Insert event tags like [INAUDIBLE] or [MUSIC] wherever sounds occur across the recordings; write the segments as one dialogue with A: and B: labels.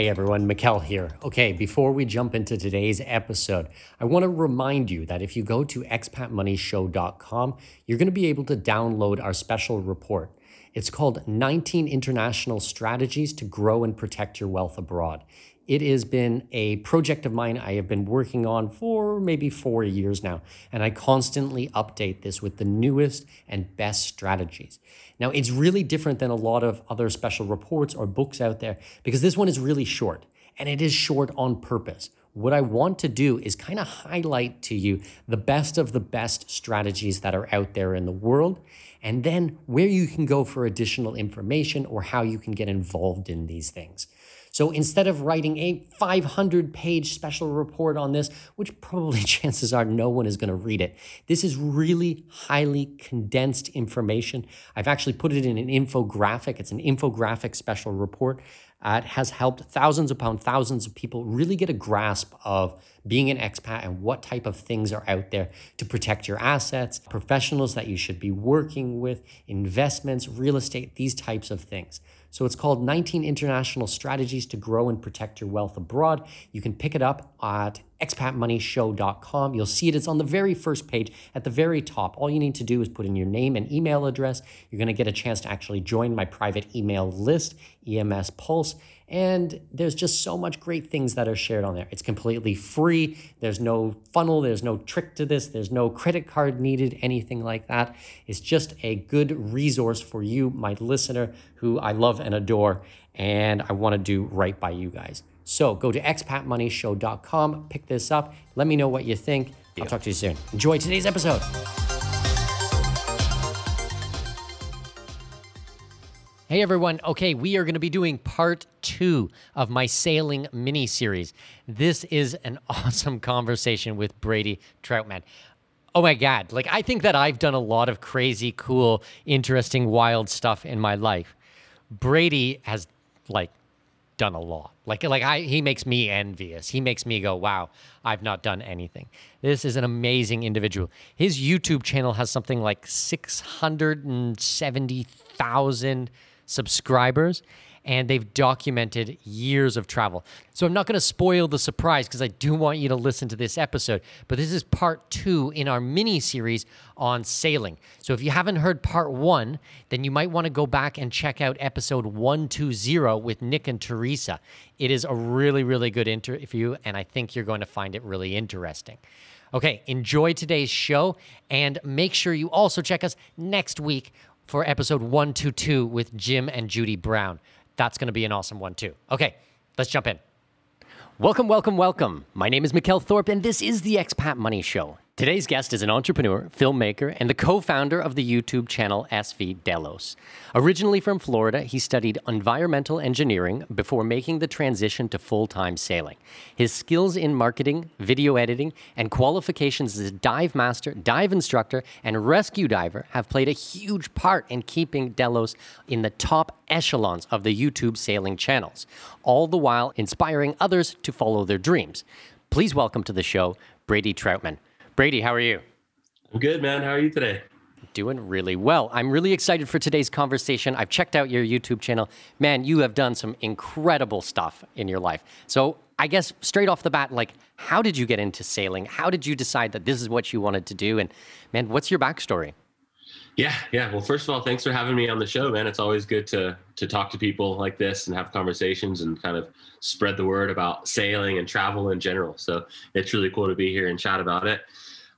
A: Hey everyone, Mikkel here. Okay, before we jump into today's episode, I want to remind you that if you go to expatmoneyshow.com, you're going to be able to download our special report. It's called 19 International Strategies to Grow and Protect Your Wealth Abroad. It has been a project of mine I have been working on for maybe four years now, and I constantly update this with the newest and best strategies. Now, it's really different than a lot of other special reports or books out there because this one is really short, and it is short on purpose. What I want to do is kind of highlight to you the best of the best strategies that are out there in the world, and then where you can go for additional information or how you can get involved in these things. So instead of writing a 500 page special report on this, which probably [LAUGHS] chances are no one is going to read it, this is really highly condensed information. I've actually put it in an infographic. It's an infographic special report. Uh, it has helped thousands upon thousands of people really get a grasp of being an expat and what type of things are out there to protect your assets, professionals that you should be working with, investments, real estate, these types of things. So it's called 19 International Strategies to Grow and Protect Your Wealth Abroad. You can pick it up at expatmoneyshow.com. You'll see it. It's on the very first page at the very top. All you need to do is put in your name and email address. You're going to get a chance to actually join my private email list, EMS Pulse. And there's just so much great things that are shared on there. It's completely free. There's no funnel, there's no trick to this, there's no credit card needed, anything like that. It's just a good resource for you, my listener, who I love and adore, and I want to do right by you guys. So go to expatmoneyshow.com, pick this up, let me know what you think. I'll talk to you soon. Enjoy today's episode. Hey everyone. Okay, we are going to be doing part two of my sailing mini series. This is an [LAUGHS] awesome conversation with Brady Trautman. Oh my God. Like, I think that I've done a lot of crazy, cool, interesting, wild stuff in my life. Brady has, like, done a lot. Like, like I, he makes me envious. He makes me go, wow, I've not done anything. This is an amazing individual. His YouTube channel has something like 670,000 subscribers and they've documented years of travel. So I'm not going to spoil the surprise because I do want you to listen to this episode. But this is part two in our mini series on sailing. So if you haven't heard part one, then you might want to go back and check out episode 120 with Nick and Terysa. It is a really, really good interview, and I think you're going to find it really interesting. Okay, enjoy today's show and make sure you also check us next week for episode 122 with Jim and Judy Brown. That's going to be an awesome one, too. Okay, let's jump in. Welcome, welcome, welcome. My name is Mikkel Thorup, and this is the Expat Money Show. Today's guest is an entrepreneur, filmmaker, and the co founder of the YouTube channel SV Delos. Originally from Florida, he studied environmental engineering before making the transition to full time sailing. His skills in marketing, video editing, and qualifications as a dive master, dive instructor, and rescue diver have played a huge part in keeping Delos in the top echelons of the YouTube sailing channels, all the while inspiring others to follow their dreams. Please welcome to the show Brady Trautman. Brady, how are you?
B: I'm good, man. How are you today?
A: doing really well. I'm really excited for today's conversation. I've checked out your YouTube channel. Man, you have done some incredible stuff in your life. So, I guess straight off the bat, like, how did you get into sailing? How did you decide that this is what you wanted to do? And, man, what's your backstory?
B: Yeah, yeah. Well, first of all, thanks for having me on the show, man. It's always good to to talk to people like this and have conversations and kind of spread the word about sailing and travel in general. So it's really cool to be here and chat about it.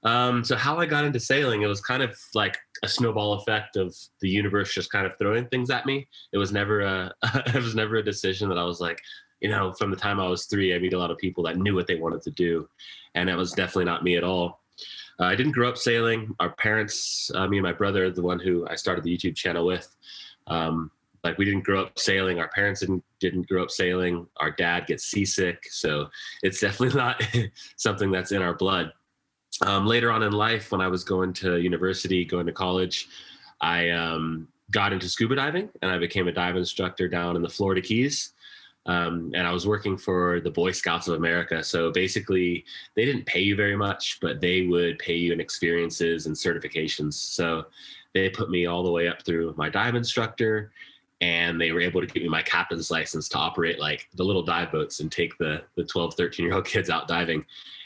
B: Um, so how I got into sailing, it was kind of like a snowball effect of the universe just kind of throwing things at me. It was never a [LAUGHS] it was never a decision that I was like, you know, from the time I was three, I meet a lot of people that knew what they wanted to do, and it was definitely not me at all. Uh, I didn't grow up sailing. Our parents, uh, me and my brother, the one who I started the YouTube channel with, um, like we didn't grow up sailing. Our parents didn't didn't grow up sailing. Our dad gets seasick, so it's [LAUGHS] definitely not [LAUGHS] something that's in our blood. Um, later on in life, when I was going to university, going to college, I um, got into scuba diving and I became a dive instructor down in the Florida Keys. Um, and I was working for the Boy Scouts of America. So basically, they didn't pay you very much, but they would pay you in experiences and certifications. So they put me all the way up through my dive instructor, and they were able to give me my captain's license to operate like the little dive boats and take the the 12, 13 year old [LAUGHS] kids out diving.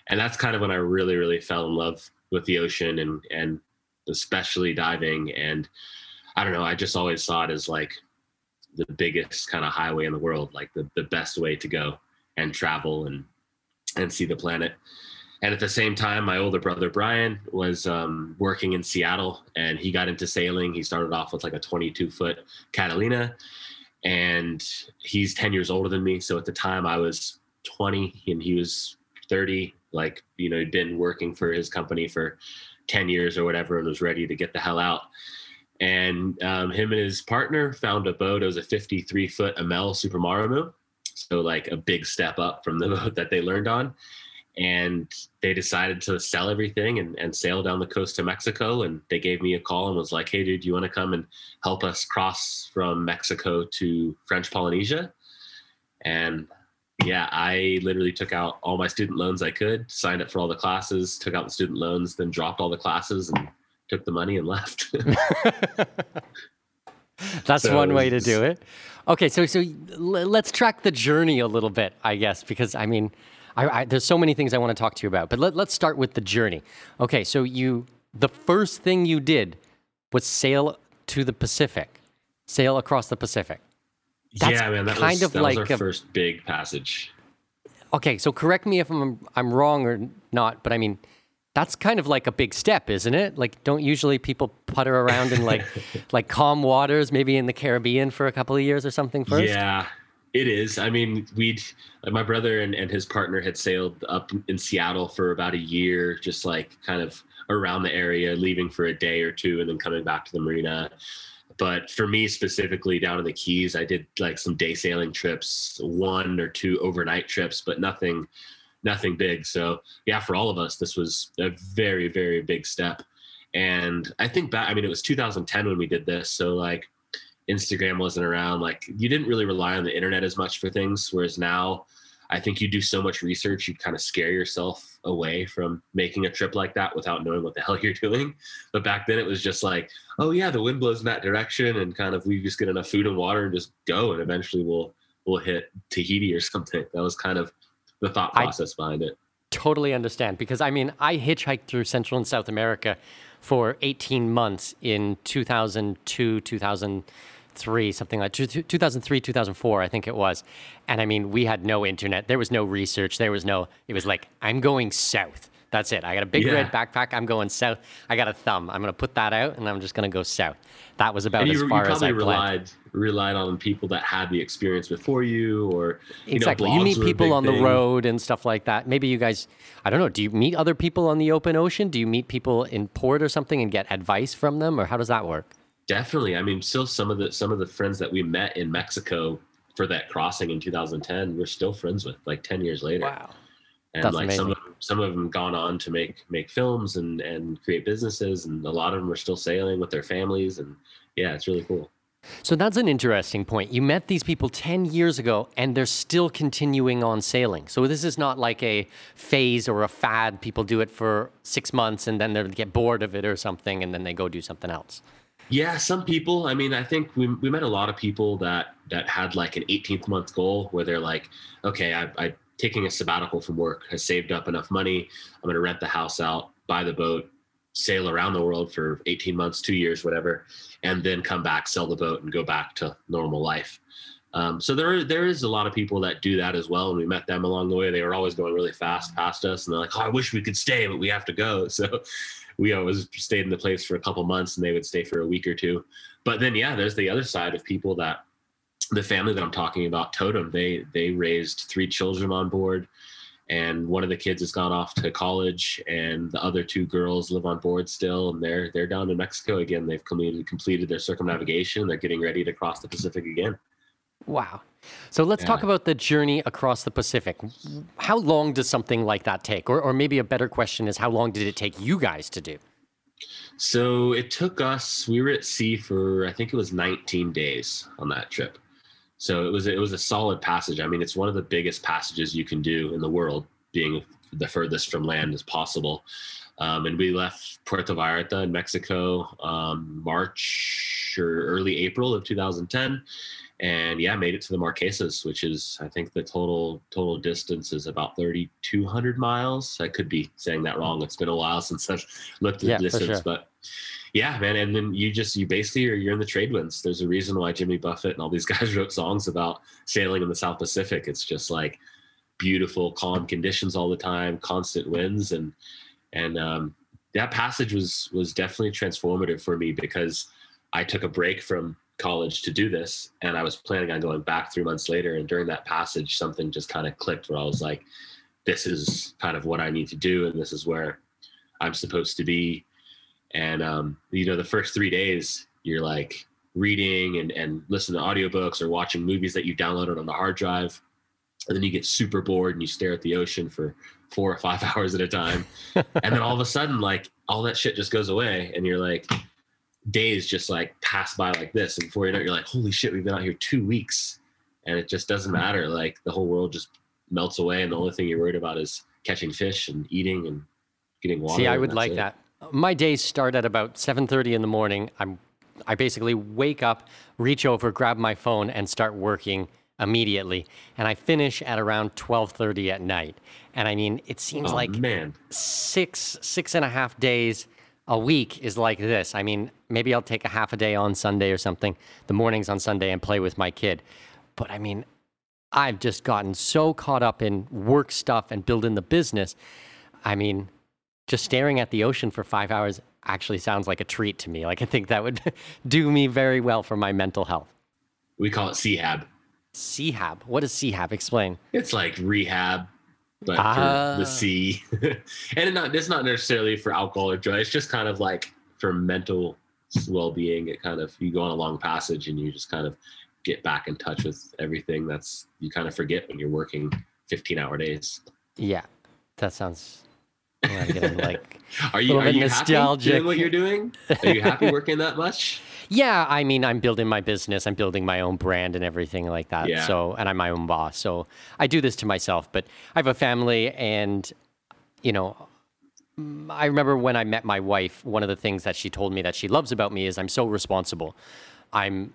B: And that's kind of when I really, really fell in love with the ocean and and especially diving. And I don't know, I just always saw it as like the biggest kind of highway in the world, like the, the best way to go and travel and and see the planet. And at the same time, my older brother Brian was um, working in Seattle, and he got into sailing. He started off with like a 22 foot Catalina, and he's 10 years older than me. So at the time, I was 20 and he was 30. Like you know, he'd been working for his company for 10 years or whatever, and was ready to get the hell out and um, him and his partner found a boat. It was a 53 foot Amel Super Maramu, so like a big step up from the [LAUGHS] boat that they learned on. And they decided to sell everything and, and sail down the coast to Mexico. And they gave me a call and was like, "Hey, dude, you want to come and help us cross from Mexico to French Polynesia?" And yeah, I literally took out all my student loans I could, signed up for all the classes, took out the student loans, then dropped all the classes and took the money and [LAUGHS] left. [LAUGHS]
A: That's so one way to do it. Okay, so so let's track the journey a little bit, I guess, because I mean, I, I, there's so many things I want to talk to you about. But let, let's start with the journey. Okay, so you the first thing you did was sail to the Pacific, sail across the Pacific.
B: That's yeah, man, that kind was, of that like was our a, first big passage.
A: Okay, so correct me if I'm I'm wrong or not, but I mean, that's kind of like a big step, isn't it? Like, don't usually people putter around in like [LAUGHS] like calm waters, maybe in the Caribbean for a couple of years or something first?
B: Yeah, it is. I mean, we'd my brother and, and his partner had sailed up in Seattle for about a year, just like kind of around the area, leaving for a day or two, and then coming back to the marina. But for me specifically, down in the Keys, I did like some day sailing trips, one or two overnight trips, but nothing nothing big. So yeah, for all of us, this was a very, very big step. And I think back, I mean, it was 2010 when we did this. So like Instagram wasn't around. Like you didn't really rely on the internet as much for things. Whereas now I think you do so much research, you kind of scare yourself away from making a trip like that without knowing what the hell [LAUGHS] you're doing. But back then it was just like, oh yeah, the wind blows in that direction and kind of we just get enough food and water and just go and eventually we'll we'll hit Tahiti or [LAUGHS] something. That was kind of the thought process I behind it.
A: Totally understand because I mean I hitchhiked through Central and South America for 18 months in 2002, 2003, something like 2003, 2004, I think it was. And I mean, we had no internet. There was no research. There was no, it was like, I'm going south. That's it. I got a big yeah. red backpack. I'm going south. I got a thumb. I'm going to put that out and I'm just going to go south. That was about
B: you,
A: as far
B: you
A: as I
B: relied relied on people that had the experience before you, or you
A: exactly.
B: Know,
A: you meet people on
B: thing.
A: the road and stuff like that. Maybe you guys, I don't know. Do you meet other people on the open ocean? Do you meet people in port or something and get advice from them, or how does that work?
B: Definitely. I mean, still some of the some of the friends that we met in Mexico for that crossing in 2010, we're still friends with like 10 years later.
A: Wow
B: and That's like amazing. some of them, some of them gone on to make make films and and create businesses and a lot of them are still sailing with their families and yeah it's really cool
A: So that's an interesting point. You met these people 10 years ago and they're still continuing on sailing. So this is not like a phase or a fad. People do it for six months and then they get bored of it or something and then they go do something else.
B: Yeah, some people. I mean, I think we, we met a lot of people that that had like an 18th month goal where they're like, okay, I, I taking a sabbatical from work, has saved up enough money. I'm going to rent the house out, buy the boat, sail around the world for 18 months, two years, whatever, and then come back, sell the boat, and go back to normal life. Um, so there, there is a lot of people that do that as well. And we met them along the way. They were always going really fast past us, and they're like, "Oh, I wish we could stay, but we have to go." [LAUGHS] So we always stayed in the place for a couple months, and they would stay for a week or two. But then, yeah, there's the other side of people that the family that I'm talking about, Totem, they they raised three children on board and one of the kids has gone off to college and the other two girls live on board still and they're they're down in mexico again. They've completed completed their circumnavigation. They're getting ready to cross the pacific again.
A: Wow. So let's yeah. talk about the journey across the pacific. How long does something like that take? Or, or maybe a better question is how long did it take you guys to do?
B: So it took us we were at sea for i think it was 19 days on that trip so it was it was a solid passage. I mean, it's one of the biggest passages you can do in the world, being the furthest from land as possible. Um, and we left Puerto Vallarta in Mexico um, March or early April of 2010, and yeah, made it to the Marquesas, which is I think the total total distance is about 3,200 miles. I could be saying that wrong. It's been a while since I've looked at yeah, the distance, sure. but yeah, man. And then you just you basically are you're in the trade winds. There's a reason why Jimmy Buffett and all these [LAUGHS] guys wrote songs about sailing in the South Pacific. It's just like beautiful, calm conditions all the time, constant winds, and and um, that passage was was definitely transformative for me because I took a break from college to do this, and I was planning on going back three months later. And during that passage, something just kind of clicked where I was like, "This is kind of what I need to do, and this is where I'm supposed to be." And um, you know the first three days you're like reading and, and listening to audiobooks or watching movies that you downloaded on the hard drive. And then you get super bored and you stare at the ocean for four or five [LAUGHS] hours at a time. And then all of a sudden like all that shit just goes away and you're like days just like pass by like this. And before you know it, you're like holy shit we've been out here two weeks. And it just doesn't matter. Like the whole world just melts away and the only thing you're worried about is catching fish and eating and getting water
A: see i would like it. that my days start at about 7:30 in the morning. I'm I basically wake up, reach over, grab my phone, and start working immediately. And I finish at around 12:30 at night. And I mean, it seems
B: oh,
A: like
B: man.
A: six six and a half days a week is like this. I mean, maybe I'll take a half a day on Sunday or something, the mornings on Sunday, and play with my kid. But I mean, I've just gotten so caught up in work stuff and building the business. I mean, just staring at the ocean for five hours actually sounds like a treat to me. Like I think that would [LAUGHS] do me very well for my mental health.
B: We call it CHAB.
A: CHAB. What is CHAB? Explain.
B: It's like rehab, but for the ah. sea. [LAUGHS] and it not, it's not necessarily for alcohol or drugs. It's just kind of like for mental well-being. It kind of you go on a long passage and you just kind of get back in touch with everything that's you kind of forget when you're working 15 hour days.
A: Yeah, that sounds getting like [LAUGHS]
B: are you, are you nostalgic. happy doing what you're doing? [LAUGHS] Are you happy working that much?
A: Yeah, I mean, I'm building my business. I'm building my own brand and everything like that. Yeah. So, and I'm my own boss. So, I do this to myself. But I have a family, and you know, I remember when I met my wife. One of the things that she told me that she loves about me is I'm so responsible. I'm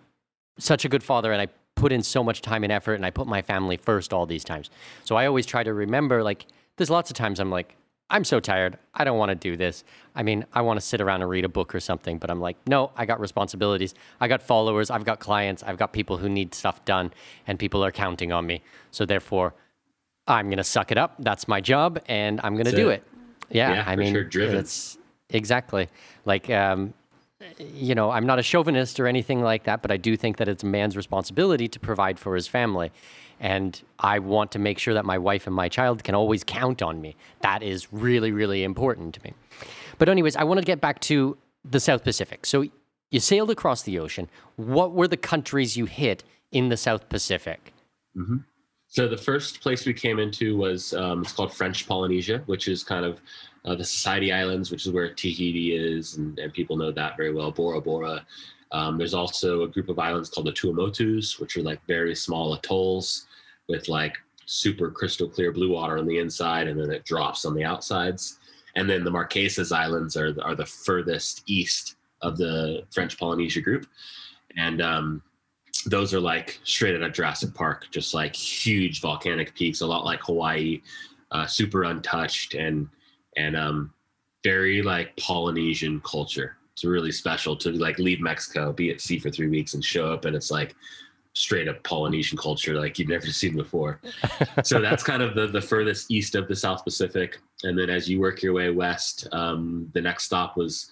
A: such a good father, and I put in so much time and effort, and I put my family first all these times. So I always try to remember, like, there's lots of times I'm like, I'm so tired. I don't want to do this. I mean, I want to sit around and read a book or something, but I'm like, no, I got responsibilities. I got followers. I've got clients. I've got people who need stuff done, and people are counting on me. So therefore, I'm going to suck it up. That's my job, and I'm going to do it. Yeah,
B: yeah
A: I mean,
B: sure. driven.
A: It's exactly like, um, you know, I'm not a chauvinist or anything like that, but I do think that it's a man's responsibility to provide for his family. And I want to make sure that my wife and my child can always count on me. That is really, really important to me. But, anyways, I want to get back to the South Pacific. So, you sailed across the ocean. What were the countries you hit in the South Pacific?
B: Mm-hmm. So, the first place we came into was um, it's called French Polynesia, which is kind of uh, the Society Islands, which is where Tahiti is, and, and people know that very well. Bora Bora, Um, there's also a group of islands called the Tuamotus, which are like very small atolls with like super crystal clear blue water on the inside, and then it drops on the outsides. And then the Marquesas Islands are the, are the furthest east of the French Polynesia group, and um, those are like straight out of Jurassic Park, just like huge volcanic peaks, a lot like Hawaii, uh, super untouched and and um, very like Polynesian culture. It's really special to like leave Mexico, be at sea for three weeks, and show up, and it's like straight up Polynesian culture like you've never [LAUGHS] seen before. [LAUGHS] so that's kind of the, the furthest east of the South Pacific. And then as you work your way west, um, the next stop was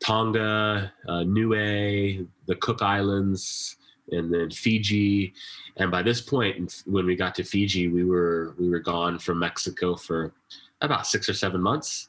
B: Tonga, uh, Niue, the Cook Islands, and then Fiji. And by this point, when we got to Fiji, we were we were gone from Mexico for about six or seven months,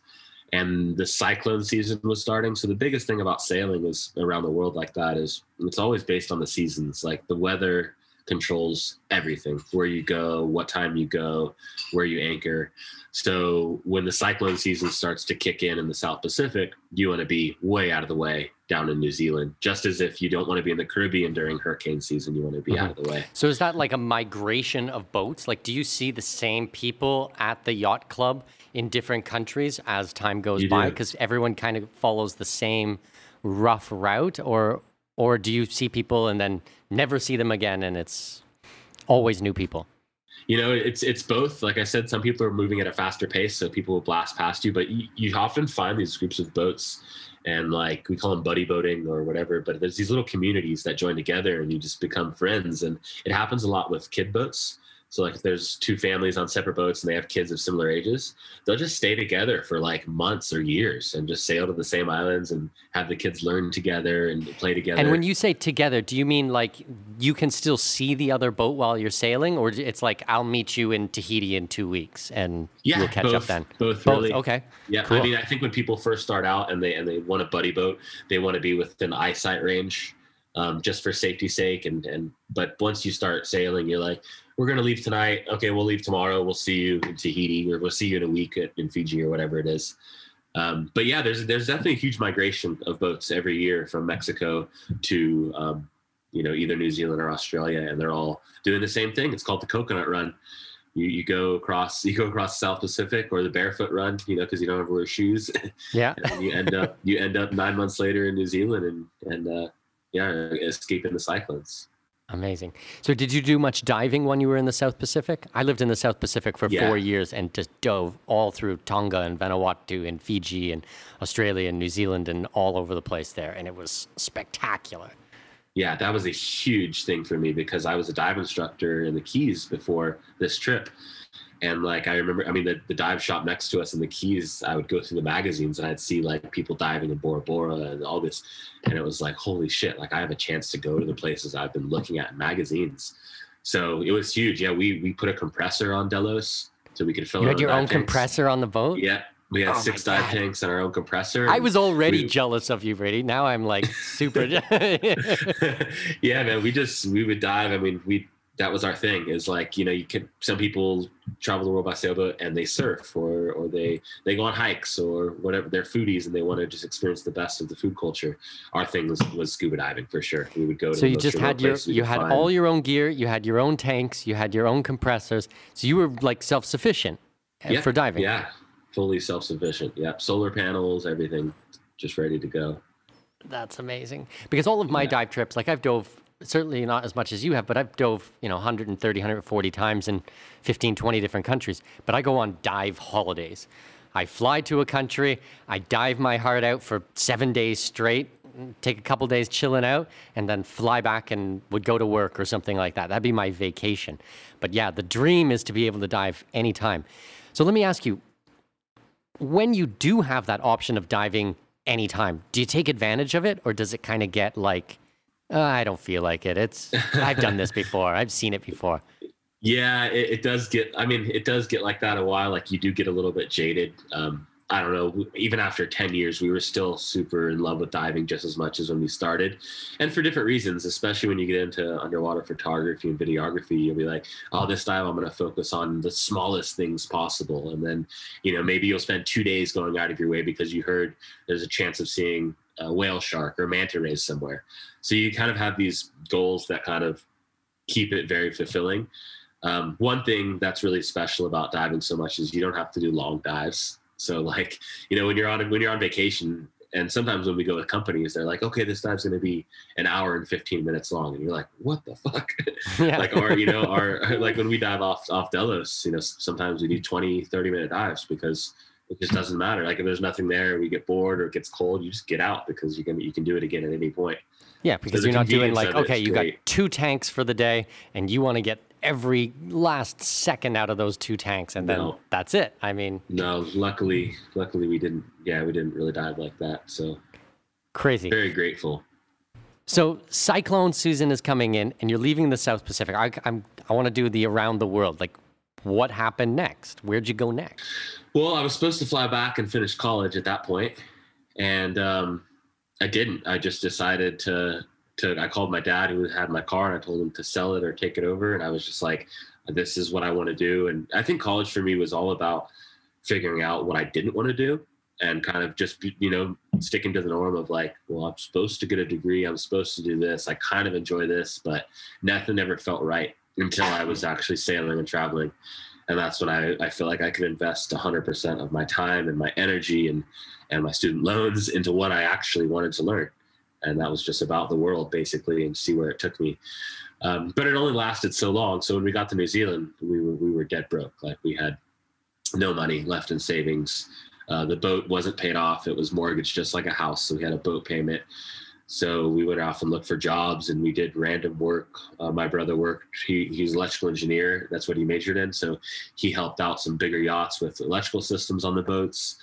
B: and the cyclone season was starting. So the biggest thing about sailing is around the world like that is it's always based on the seasons. Like the weather controls everything where you go what time you go where you anchor so when the cyclone season starts to kick in in the south pacific you want to be way out of the way down in new zealand just as if you don't want to be in the caribbean during hurricane season you want to be mm-hmm. out of the way
A: so is that like a migration of boats like do you see the same people at the yacht club in different countries as time goes you by? because everyone kind of follows the same rough route or or do you see people and then never see them again and it's always new people?
B: You know it's it's both. Like i said some people are moving at a faster pace so people will blast past you but you, you often find these groups of boats and like we call them buddy boating or whatever but there's these little communities that join together and you just become friends and it happens a lot with kid boats so like if there's two families on separate boats and they have kids of similar ages, they'll just stay together for like months or years and just sail to the same islands and have the kids learn together and play together.
A: And when you say together, do you mean like you can still see the other boat while you're sailing, or it's like I'll meet you in Tahiti in two weeks and
B: yeah,
A: we'll catch
B: both,
A: up then?
B: Both, both really.
A: Okay.
B: Yeah, cool. I mean, I think when people first start out and they and they want a buddy boat, they want to be within eyesight range um, just for safety's sake. And and but once you start sailing, you're like, we're gonna leave tonight. Okay, we'll leave tomorrow. We'll see you in Tahiti, or we'll see you in a week at, in Fiji, or whatever it is. Um, but yeah, there's there's definitely a huge migration of boats every year from Mexico to um, you know either New Zealand or Australia, and they're all doing the same thing. It's called the Coconut Run. You, you go across you go across the South Pacific or the Barefoot Run, you know, because you don't have to wear shoes. [LAUGHS]
A: Yeah,
B: and you end up you end up nine months later in New Zealand, and and uh, yeah, escaping the cyclones.
A: Amazing. So, did you do much diving when you were in the South Pacific? I lived in the South Pacific for yeah. four years and just dove all through Tonga and Vanuatu and Fiji and Australia and New Zealand and all over the place there. And it was spectacular.
B: Yeah, that was a huge thing for me because I was a dive instructor in the Keys before this trip. And like I remember, I mean, the, the dive shop next to us in the Keys, I would go through the magazines and I'd see like people diving in Bora Bora and all this, and it was like, holy shit! Like I have a chance to go to the places I've been looking at in magazines. So it was huge. Yeah, we we put a compressor on Delos so we could fill.
A: You had your own tanks. compressor on the boat.
B: Yeah, we had oh six dive God. tanks and our own compressor.
A: I was already we, jealous of you, Brady. Now I'm like super. [LAUGHS] [LAUGHS]
B: yeah, man. We just we would dive. I mean, we that was our thing is like you know you can some people travel the world by sailboat and they surf or or they they go on hikes or whatever they're foodies and they want to just experience the best of the food culture our thing was, was scuba diving for sure we would go to
A: so you just had your you had find. all your own gear you had your own tanks you had your own compressors so you were like self-sufficient uh,
B: yeah,
A: for diving
B: yeah fully self-sufficient yeah solar panels everything just ready to go
A: that's amazing because all of my yeah. dive trips like i've dove certainly not as much as you have, but I've dove, you know, 130, 140 times in 15, 20 different countries. But I go on dive holidays. I fly to a country, I dive my heart out for seven days straight, take a couple days chilling out, and then fly back and would go to work or something like that. That'd be my vacation. But yeah, the dream is to be able to dive anytime. So let me ask you when you do have that option of diving anytime, do you take advantage of it or does it kind of get like, uh, I don't feel like it. It's I've done this before. I've seen it before.
B: Yeah, it, it, does get. I mean, it does get like that a while. Like you do get a little bit jaded. Um, I don't know. Even after ten years, we were still super in love with diving just as much as when we started, and for different reasons. Especially when you get into underwater photography and videography, you'll be like, "Oh, this dive, I'm going to focus on the smallest things possible." And then, you know, maybe you'll spend two days going out of your way because you heard there's a chance of seeing a whale shark or manta rays somewhere. So you kind of have these goals that kind of keep it very fulfilling. Um, one thing that's really special about diving so much is you don't have to do long dives. So like, you know, when you're on when you're on vacation, and sometimes when we go with companies, they're like, okay, this dive's going to be an hour and 15 minutes long. And you're like, what the fuck? [LAUGHS] [LAUGHS]
A: Yeah.
B: like, our, you know, [LAUGHS] our, like when we dive off, off Delos, you know, sometimes we do 20, 30 minute dives because it just doesn't matter. Like if there's nothing there, we get bored or it gets cold, you just get out because you can, you can do it again at any point.
A: Yeah, because
B: the
A: you're not doing like, okay, you got two tanks for the day and you want to get every last second out of those two tanks and then
B: No.
A: that's it. I mean,
B: No, luckily, luckily we didn't, yeah, we didn't really dive like that. So
A: crazy.
B: very grateful.
A: So cyclone season is coming in, and you're leaving the South Pacific. I, I'm I want to do the around the world. Like, what happened next? Where'd you go next?
B: Well, I was supposed to fly back and finish college at that point, and um, I didn't. I just decided to to. I called my dad, who had my car, and I told him to sell it or take it over. And I was just like, "This is what I want to do." And I think college for me was all about figuring out what I didn't want to do, and kind of just you know sticking to the norm of like, well, I'm supposed to get a degree. I'm supposed to do this. I kind of enjoy this, but nothing ever felt right until I was actually sailing and traveling and that's when I, I feel like I could invest 100% of my time and my energy and and my student loans into what I actually wanted to learn, and that was just about the world basically and see where it took me. Um, but it only lasted so long. So when we got to New Zealand, we were we were dead broke. Like we had no money left in savings. Uh, the boat wasn't paid off; it was mortgaged just like a house. So we had a boat payment. So we went off and looked for jobs, and we did random work. Uh, my brother worked; he, he's electrical engineer. That's what he majored in. So he helped out some bigger yachts with electrical systems on the boats.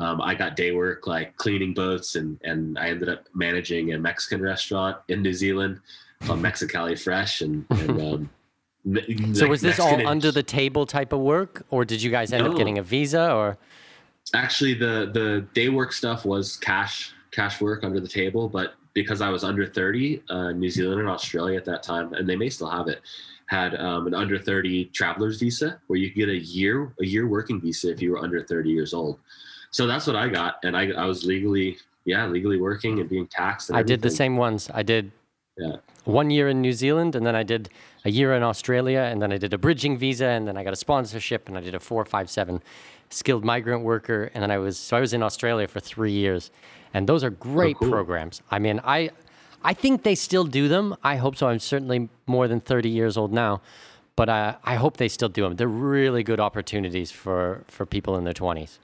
B: Um, I got day work like cleaning boats, and and I ended up managing a Mexican restaurant in New Zealand called Mexicali Fresh. And, [LAUGHS] and um,
A: So was this all
B: Mexican-
A: under the table type of work, or did you guys end up getting a visa? Or
B: actually the the day work stuff was cash cash work under the table but because i was under 30 uh, new zealand and australia at that time and they may still have it had um, an under 30 traveler's visa where you could get a year a year working visa if you were under 30 years old so that's what i got and i, I was legally yeah legally working and being taxed and
A: I did the same ones. I did
B: Yeah.
A: one year in New Zealand, and then I did a year in Australia, and then I did a bridging visa, and then I got a sponsorship, and I did a four five seven skilled migrant worker, and then I was so I was in Australia for three years, and those are great
B: cool.
A: programs. I mean, I I think they still do them. I hope so. I'm certainly more than thirty years old now, but uh, I hope they still do them. They're really good opportunities for for people in their twenties.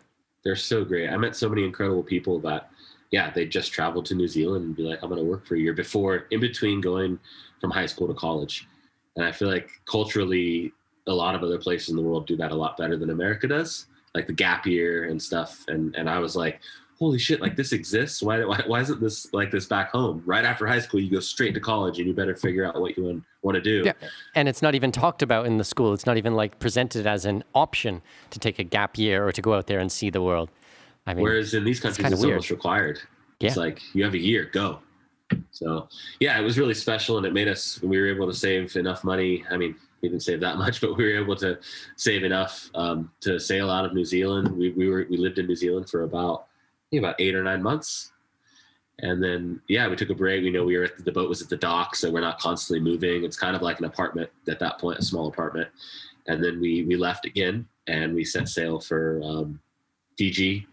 B: they're so great. I met so many incredible people that, yeah, they just traveled to New Zealand and be like, I'm going to work for a year before, in between going from high school to college. And I feel like culturally, a lot of other places in the world do that a lot better than America does, like the gap year and stuff. And and I was like, holy shit, like this exists. Why why, why isn't this like this back home? Right after high school, you go straight to college and you better figure out what you want, to do.
A: Yeah, and it's not even talked about in the school. It's not even like presented as an option to take a gap year or to go out there and see the world. I mean,
B: Whereas in these countries, it's,
A: weird.
B: almost required. It's like you have a year, go. So yeah, it was really special, and it made us. We were able to save enough money. I mean, we didn't save that [LAUGHS] much, but we were able to save enough um, to sail out of New Zealand. We, we were we lived in New Zealand for about about eight or nine months, and then yeah, we took a break. We know we were at the, the boat was at the dock, so we're not constantly moving. It's kind of like an apartment at that point, a small apartment. And then we we left again, and we set sail for um, Fiji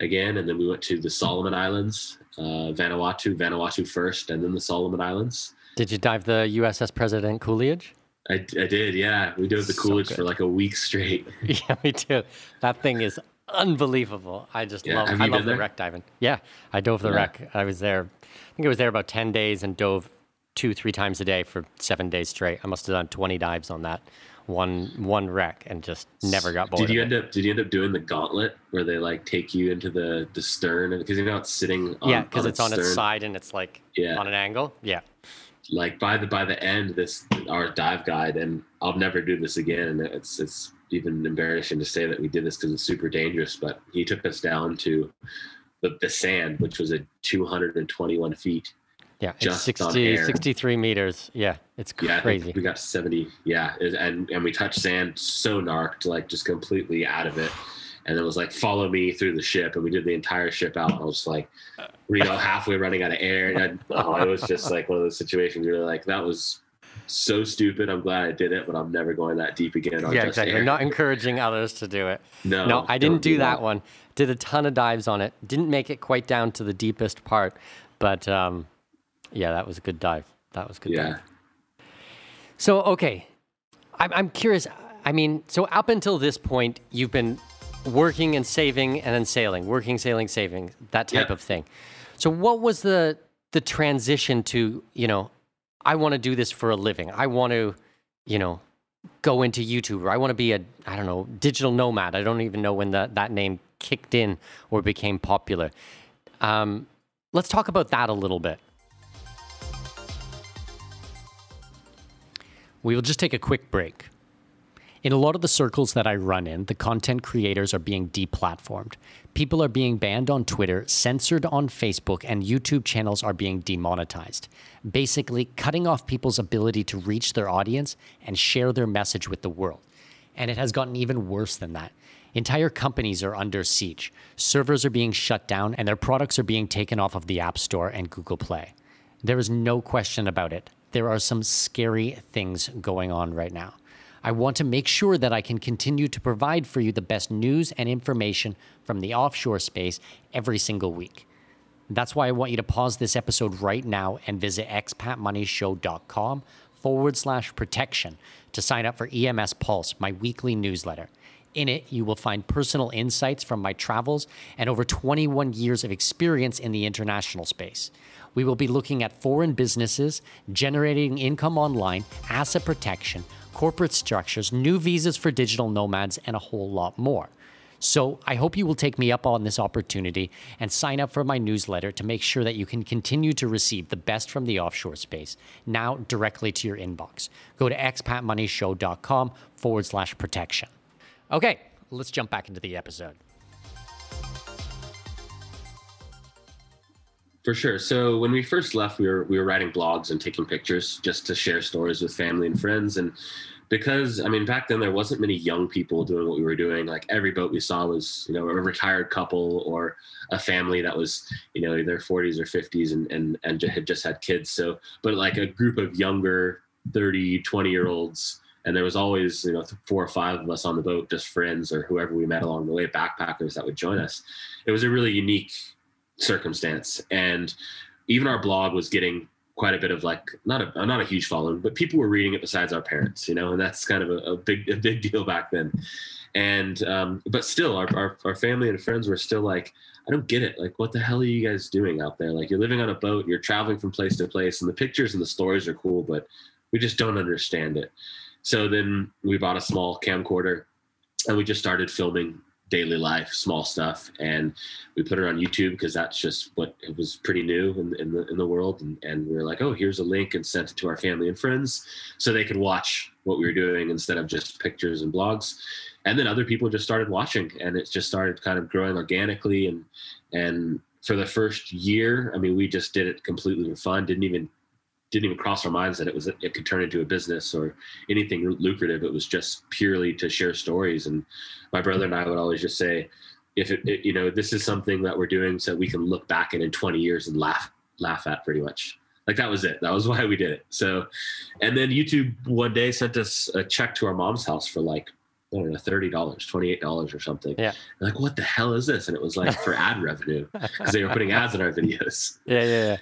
B: again, and then we went to the Solomon Islands, uh, Vanuatu, Vanuatu first, and then the Solomon Islands.
A: did you dive the USS President Coolidge?
B: I, I did, yeah. We dove the
A: So
B: Coolidge
A: good.
B: for like a week straight. [LAUGHS]
A: yeah, me too. That thing is unbelievable. I just
B: Yeah,
A: love. I love the wreck diving. Yeah, I dove the
B: Yeah.
A: wreck. I was there. I think I was there about ten days and dove two, three times a day for seven days straight. I must have done twenty dives on that one one wreck and just never got bored.
B: Did you end up? Did you end up doing the gauntlet where they like take you into the the stern because you know it's sitting on
A: yeah, because
B: on
A: it's on its side and it's like
B: Yeah.
A: on an angle. Yeah.
B: like by the by the end this our dive guide and i'll never do this again and it's it's even embarrassing to say that we did this because it's super dangerous but he took us down to the, the sand which was at 221 feet
A: Yeah, it's
B: Just on
A: 60,
B: air.
A: 63 meters. Yeah, it's
B: crazy. yeah
A: crazy.
B: we got 70 yeah and and we touched sand so narked like just completely out of it and it was like follow me through the ship and we did the entire ship out and i was like [LAUGHS] you know, halfway running out of air. And I, oh, it was just like one of those situations where like that was so stupid. I'm glad I did it, but I'm never going that deep again.
A: yeah, exactly. Air. Not encouraging others to do it.
B: No,
A: no, I didn't do, do that, that, one. Did a ton of dives on it. Didn't make it quite down to the deepest part, but um, yeah, that was a good dive. That was good yeah. dive. So okay, I'm I'm curious. I mean, so up until this point, you've been working and saving and then sailing, working, sailing, saving, that type of thing. So what was the the transition to, you know, I want to do this for a living. I want to, you know, go into YouTube or I want to be a I don't know, digital nomad. I don't even know when that that name kicked in or became popular. Um, let's talk about that a little bit. We will just take a quick break. In a lot of the circles that I run in, the content creators are being deplatformed. People are being banned on Twitter, censored on Facebook, and YouTube channels are being demonetized. Basically, cutting off people's ability to reach their audience and share their message with the world. And it has gotten even worse than that. Entire companies are under siege. Servers are being shut down, and their products are being taken off of the App Store and Google Play. There is no question about it. There are some scary things going on right now. I want to make sure that I can continue to provide for you the best news and information from the offshore space every single week. That's why I want you to pause this episode right now and visit expatmoneyshow.com forward slash protection to sign up for EMS Pulse, my weekly newsletter. In it, you will find personal insights from my travels and over 21 years of experience in the international space. We will be looking at foreign businesses, generating income online, asset protection, corporate structures, new visas for digital nomads, and a whole lot more. So I hope you will take me up on this opportunity and sign up for my newsletter to make sure that you can continue to receive the best from the offshore space now directly to your inbox. Go to expatmoneyshow.com forward slash protection. Okay, let's jump back into the episode.
B: For sure. So when we first left, we were we were writing blogs and taking pictures just to share stories with family and friends. And because I mean, back then there wasn't many young people doing what we were doing. Like every boat we saw was, you know, a retired couple or a family that was, you know, their 40s or 50s and and and had just had kids. So, but like a group of younger 30, 20 year olds. And there was always, you know, four or five of us on the boat, just friends or whoever we met along the way, backpackers that would join us. It was a really unique circumstance. And even our blog was getting quite a bit of like not a not a huge following, but people were reading it besides our parents, you know, and that's kind of a, a big a big deal back then. And um, but still, our, our our family and friends were still like, I don't get it. Like, what the hell are you guys doing out there? Like, you're living on a boat, you're traveling from place to place, and the pictures and the stories are cool, but we just don't understand it. So then we bought a small camcorder and we just started filming daily life, small stuff, and we put it on YouTube because that's just what it was pretty new in, in the in the world. And, and we were like, oh, here's a link, and sent it to our family and friends so they could watch what we were doing instead of just pictures and blogs. And then other people just started watching, and it just started kind of growing organically. And and for the first year, I mean, we just did it completely for fun. Didn't even didn't even cross our minds that it was it could turn into a business or anything lucrative. It was just purely to share stories. And my brother and I would always just say, if it, it, you know this is something that we're doing so we can look back in in 20 years and laugh laugh at pretty much like that was it that was [LAUGHS] why we did it so and then youtube one day sent us a check to our mom's house for like I don't know, thirty dollars, twenty-eight dollars, or something.
A: Yeah.
B: like, what the hell is this? And it was like for ad revenue because they were putting ads in our videos. [LAUGHS]
A: Yeah, yeah, yeah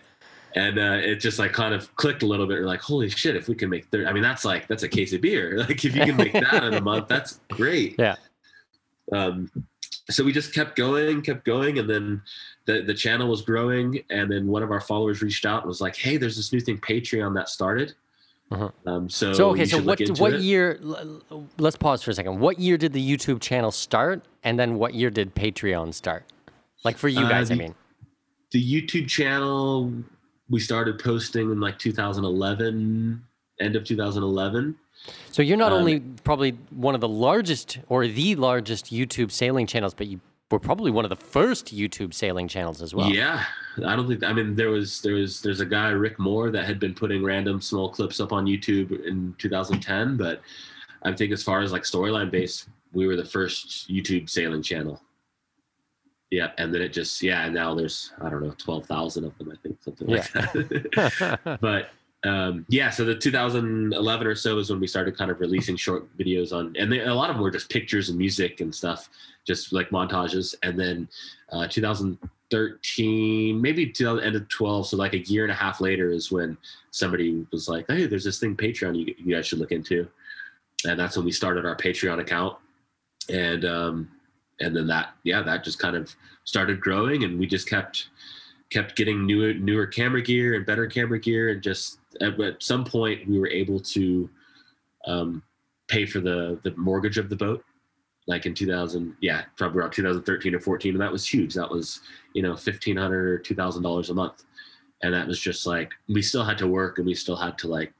B: and uh, it just like kind of clicked a little bit. You're like, holy shit! If we can make 30, I mean, that's like that's a case of beer. [LAUGHS] Like if you can make that in a month, that's great. [LAUGHS]
A: Yeah.
B: Um, so we just kept going, kept going, and then the the channel was growing, and then one of our followers reached out and was like, hey, there's this new thing, Patreon, that started. Uh-huh. Um, so,
A: so okay, so what what it. year? Let's pause for a second. What year did the YouTube channel start, and then what year did Patreon start? Like for you uh, guys, uh, the, I mean.
B: The YouTube channel we started posting in like 2011, end of 2011.
A: So you're not um, only probably one of the largest or the largest YouTube sailing channels, but you were probably one of the first YouTube sailing channels as well.
B: Yeah, I don't think. I mean, there was there was there's a guy Rick Moore that had been putting random small clips up on YouTube in 2010, but I think as far as like storyline based, we were the first YouTube sailing channel. Yeah, and then it just yeah, and now there's I don't know twelve thousand of them, I think something
A: Yeah.
B: like that. [LAUGHS] [LAUGHS] but um, yeah, so the 2011 or so is when we started kind of releasing short videos on, and they, a lot of them were just pictures and music and stuff, just like montages. And then uh, 2013, maybe the end of 12, so like a year and a half later is when somebody was like, "Hey, there's this thing Patreon you, you guys should look into," and that's when we started our Patreon account. And um, and then that yeah that just kind of started growing and we just kept kept getting newer newer camera gear and better camera gear and just at, at some point we were able to um, pay for the the mortgage of the boat like in 2000 yeah probably around 2013 or 14 and that was huge. That was you know 1500 or 2000 dollars a month. And that was just like we still had to work and we still had to like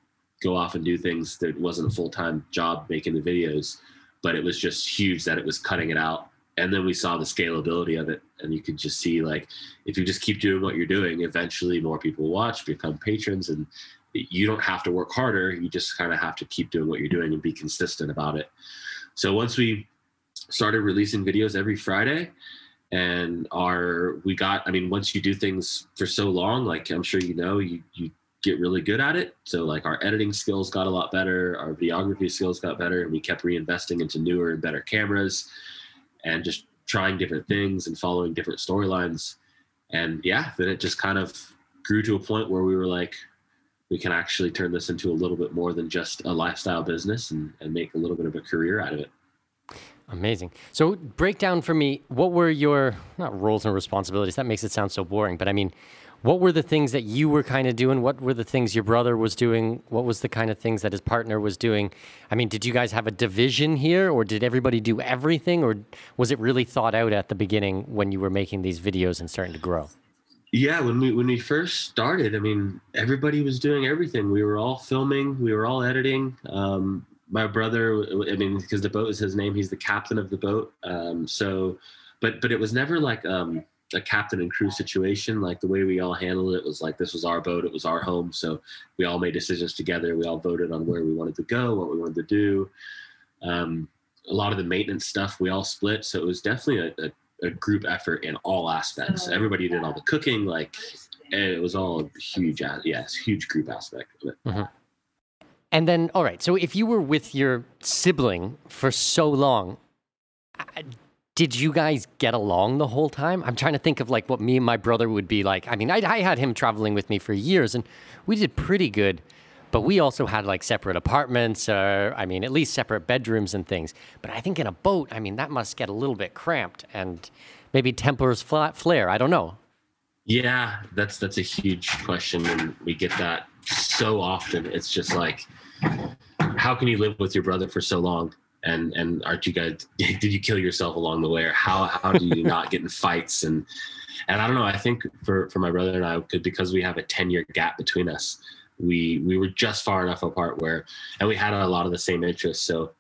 B: go off and do things that wasn't a full-time job making the videos but it was just huge that it was cutting it out and then we saw the scalability of it and you could just see like if you just keep doing what you're doing eventually more people watch become patrons and you don't have to work harder you just kind of have to keep doing what you're doing and be consistent about it. So once we started releasing videos every friday and our we got i mean once you do things for so long like i'm sure you know you you get really good at it. So like our editing skills got a lot better our videography skills got better and we kept reinvesting into newer and better cameras and just trying different things and following different storylines. And yeah, then it just kind of grew to a point where we were like, we can actually turn this into a little bit more than just a lifestyle business and, and make a little bit of a career out of it.
A: Amazing. So break down for me what were your not roles and responsibilities. That makes it sound so boring, but I mean, what were the things that you were kind of doing? What were the things your brother was doing? What was the kind of things that his partner was doing? I mean, did you guys have a division here or did everybody do everything or was it really thought out at the beginning when you were making these videos and starting to grow?
B: Yeah, when we when we first started, I mean, everybody was doing everything. We were all filming, we were all editing. Um, my brother, I mean, because the boat is his name, he's the captain of the boat. Um, so, but but it was never like um, a captain and crew situation. Like the way we all handled it was like this was our boat, it was our home. So we all made decisions together. We all voted on where we wanted to go, what we wanted to do. Um, a lot of the maintenance stuff we all split. So it was definitely a, a a group effort in all aspects. Everybody did all the cooking, like and it was all a huge, yes, huge group aspect of it.
A: And then, all right. So, if you were with your sibling for so long, did you guys get along the whole time? I'm trying to think of like what me and my brother would be like. I mean, I, I had him traveling with me for years, and we did pretty good. But we also had like separate apartments, or I mean, at least separate bedrooms and things. But I think in a boat, I mean, that must get a little bit cramped, and maybe tempers flat flare. I don't know.
B: Yeah, that's that's a huge question, and we get that so often. It's just like, how can you live with your brother for so long? And and aren't you guys? [LAUGHS] Did you kill yourself along the way, or how how do you not get in fights? And and I don't know. I think for for my brother and I, because we have a ten year gap between us, we we were just far enough apart where, and we had a lot of the same interests. So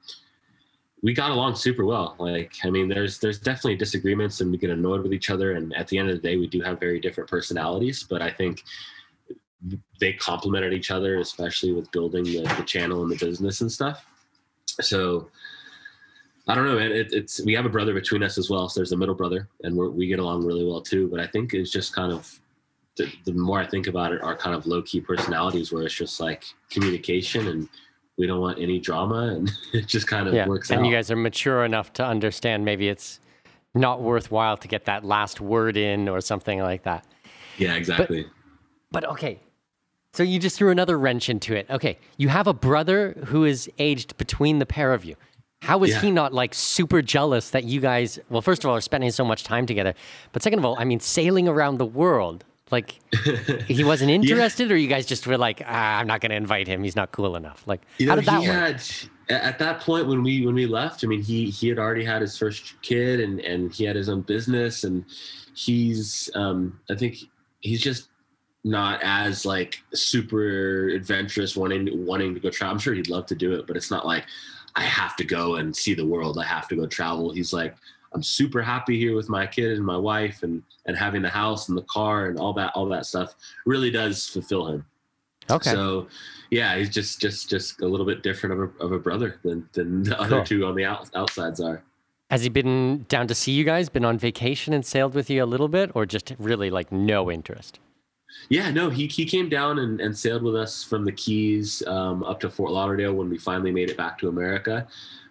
B: we got along super well. Like, I mean, there's there's definitely disagreements and we get annoyed with each other. And at the end of the day, we do have very different personalities. But I think they complemented each other, especially with building the, the channel and the business and stuff. So I don't know, man. It, it's we have a brother between us as well. So there's a middle brother, and we're, we get along really well too. But I think it's just kind of the, the more I think about it, our kind of low key personalities where it's just like communication and we don't want any drama [LAUGHS] and it just kind of works.
A: Yeah.
B: works
A: and
B: out.
A: you guys are mature enough to understand maybe it's not worthwhile to get that last word in or something like that.
B: yeah, exactly.
A: But okay. So you just threw another wrench into it. Okay. You have a brother who is aged between the pair of you. How is
B: Yeah.
A: he not like super jealous that you guys, well, first of all, are spending so much time together. But second of all, I mean, sailing around the world. Like, [LAUGHS] he wasn't interested, or you guys just were like, ah, I'm not going to invite him. He's not cool enough. Like,
B: you
A: how did that
B: he
A: work?
B: had at that point when we when we left. I mean, he he had already had his first kid and and he had his own business and he's um I think he's just not as like super adventurous wanting wanting to go travel. I'm sure he'd love to do it, but it's not like I have to go and see the world. I have to go travel. He's like I'm super happy here with my kid and my wife and and having the house and the car and all that all that stuff really does fulfill him.
A: Okay.
B: So, yeah, he's just just just a little bit different of a, of a brother than than the other
A: Cool.
B: two on the out, outsides are.
A: Has he been down to see you guys? Been on vacation and sailed with you a little bit, or just really like no interest?
B: Yeah, no, he, he came down and, and sailed with us from the Keys um, up to Fort Lauderdale when we finally made it back to America.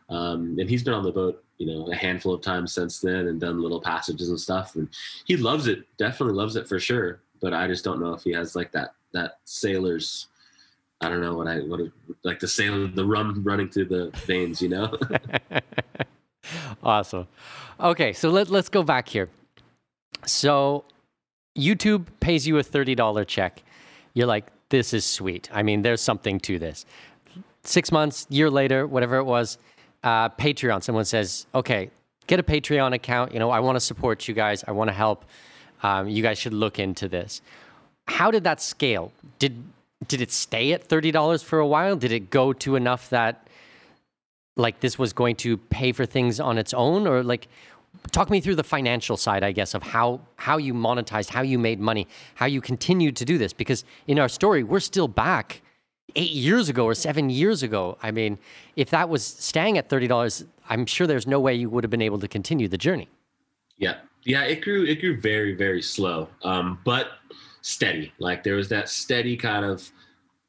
B: Um, and he's been on the boat, you know, a handful of times since then and done little passages and stuff. And he loves it, definitely loves it for sure. But I just don't know if he has like that that sailor's I don't know what I what like the sailor the rum running through the veins, you know. [LAUGHS] [LAUGHS]
A: awesome. Okay, so let let's go back here. So YouTube pays you a $30 check. You're like, this is sweet. I mean, there's something to this. Six months, year later, whatever it was, uh, Patreon, someone says, okay, get a Patreon account. You know, I want to support you guys. I want to help. Um, you guys should look into this. How did that scale? Did did it stay at thirty dollars for a while? Did it go to enough that like this was going to pay for things on its own, or like talk me through the financial side, I guess, of how how you monetized, how you made money, how you continued to do this. Because in our story, we're still back eight years ago or seven years ago. I mean, if that was staying at thirty dollars, I'm sure there's no way you would have been able to continue the journey.
B: Yeah, yeah, it grew. It grew very, very slow, um, but steady. Like there was that steady kind of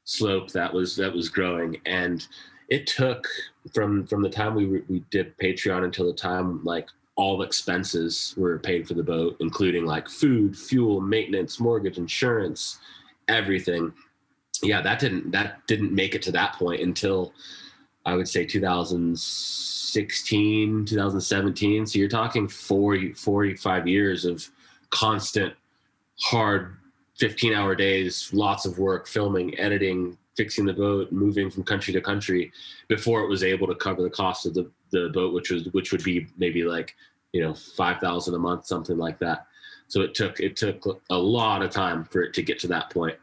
B: slope that was that was growing, and it took from from the time we we did Patreon until the time like all expenses were paid for the boat, including like food, fuel, maintenance, mortgage, insurance, everything. Yeah, that didn't that didn't make it to that point until I would say 2016, 2017. So you're talking 40, 45 years of constant, hard 15 hour days, lots of work, filming, editing, fixing the boat, moving from country to country before it was able to cover the cost of the, the boat, which was which would be maybe like you know five thousand a month, something like that. So it took it took a lot of time for it to get to that point.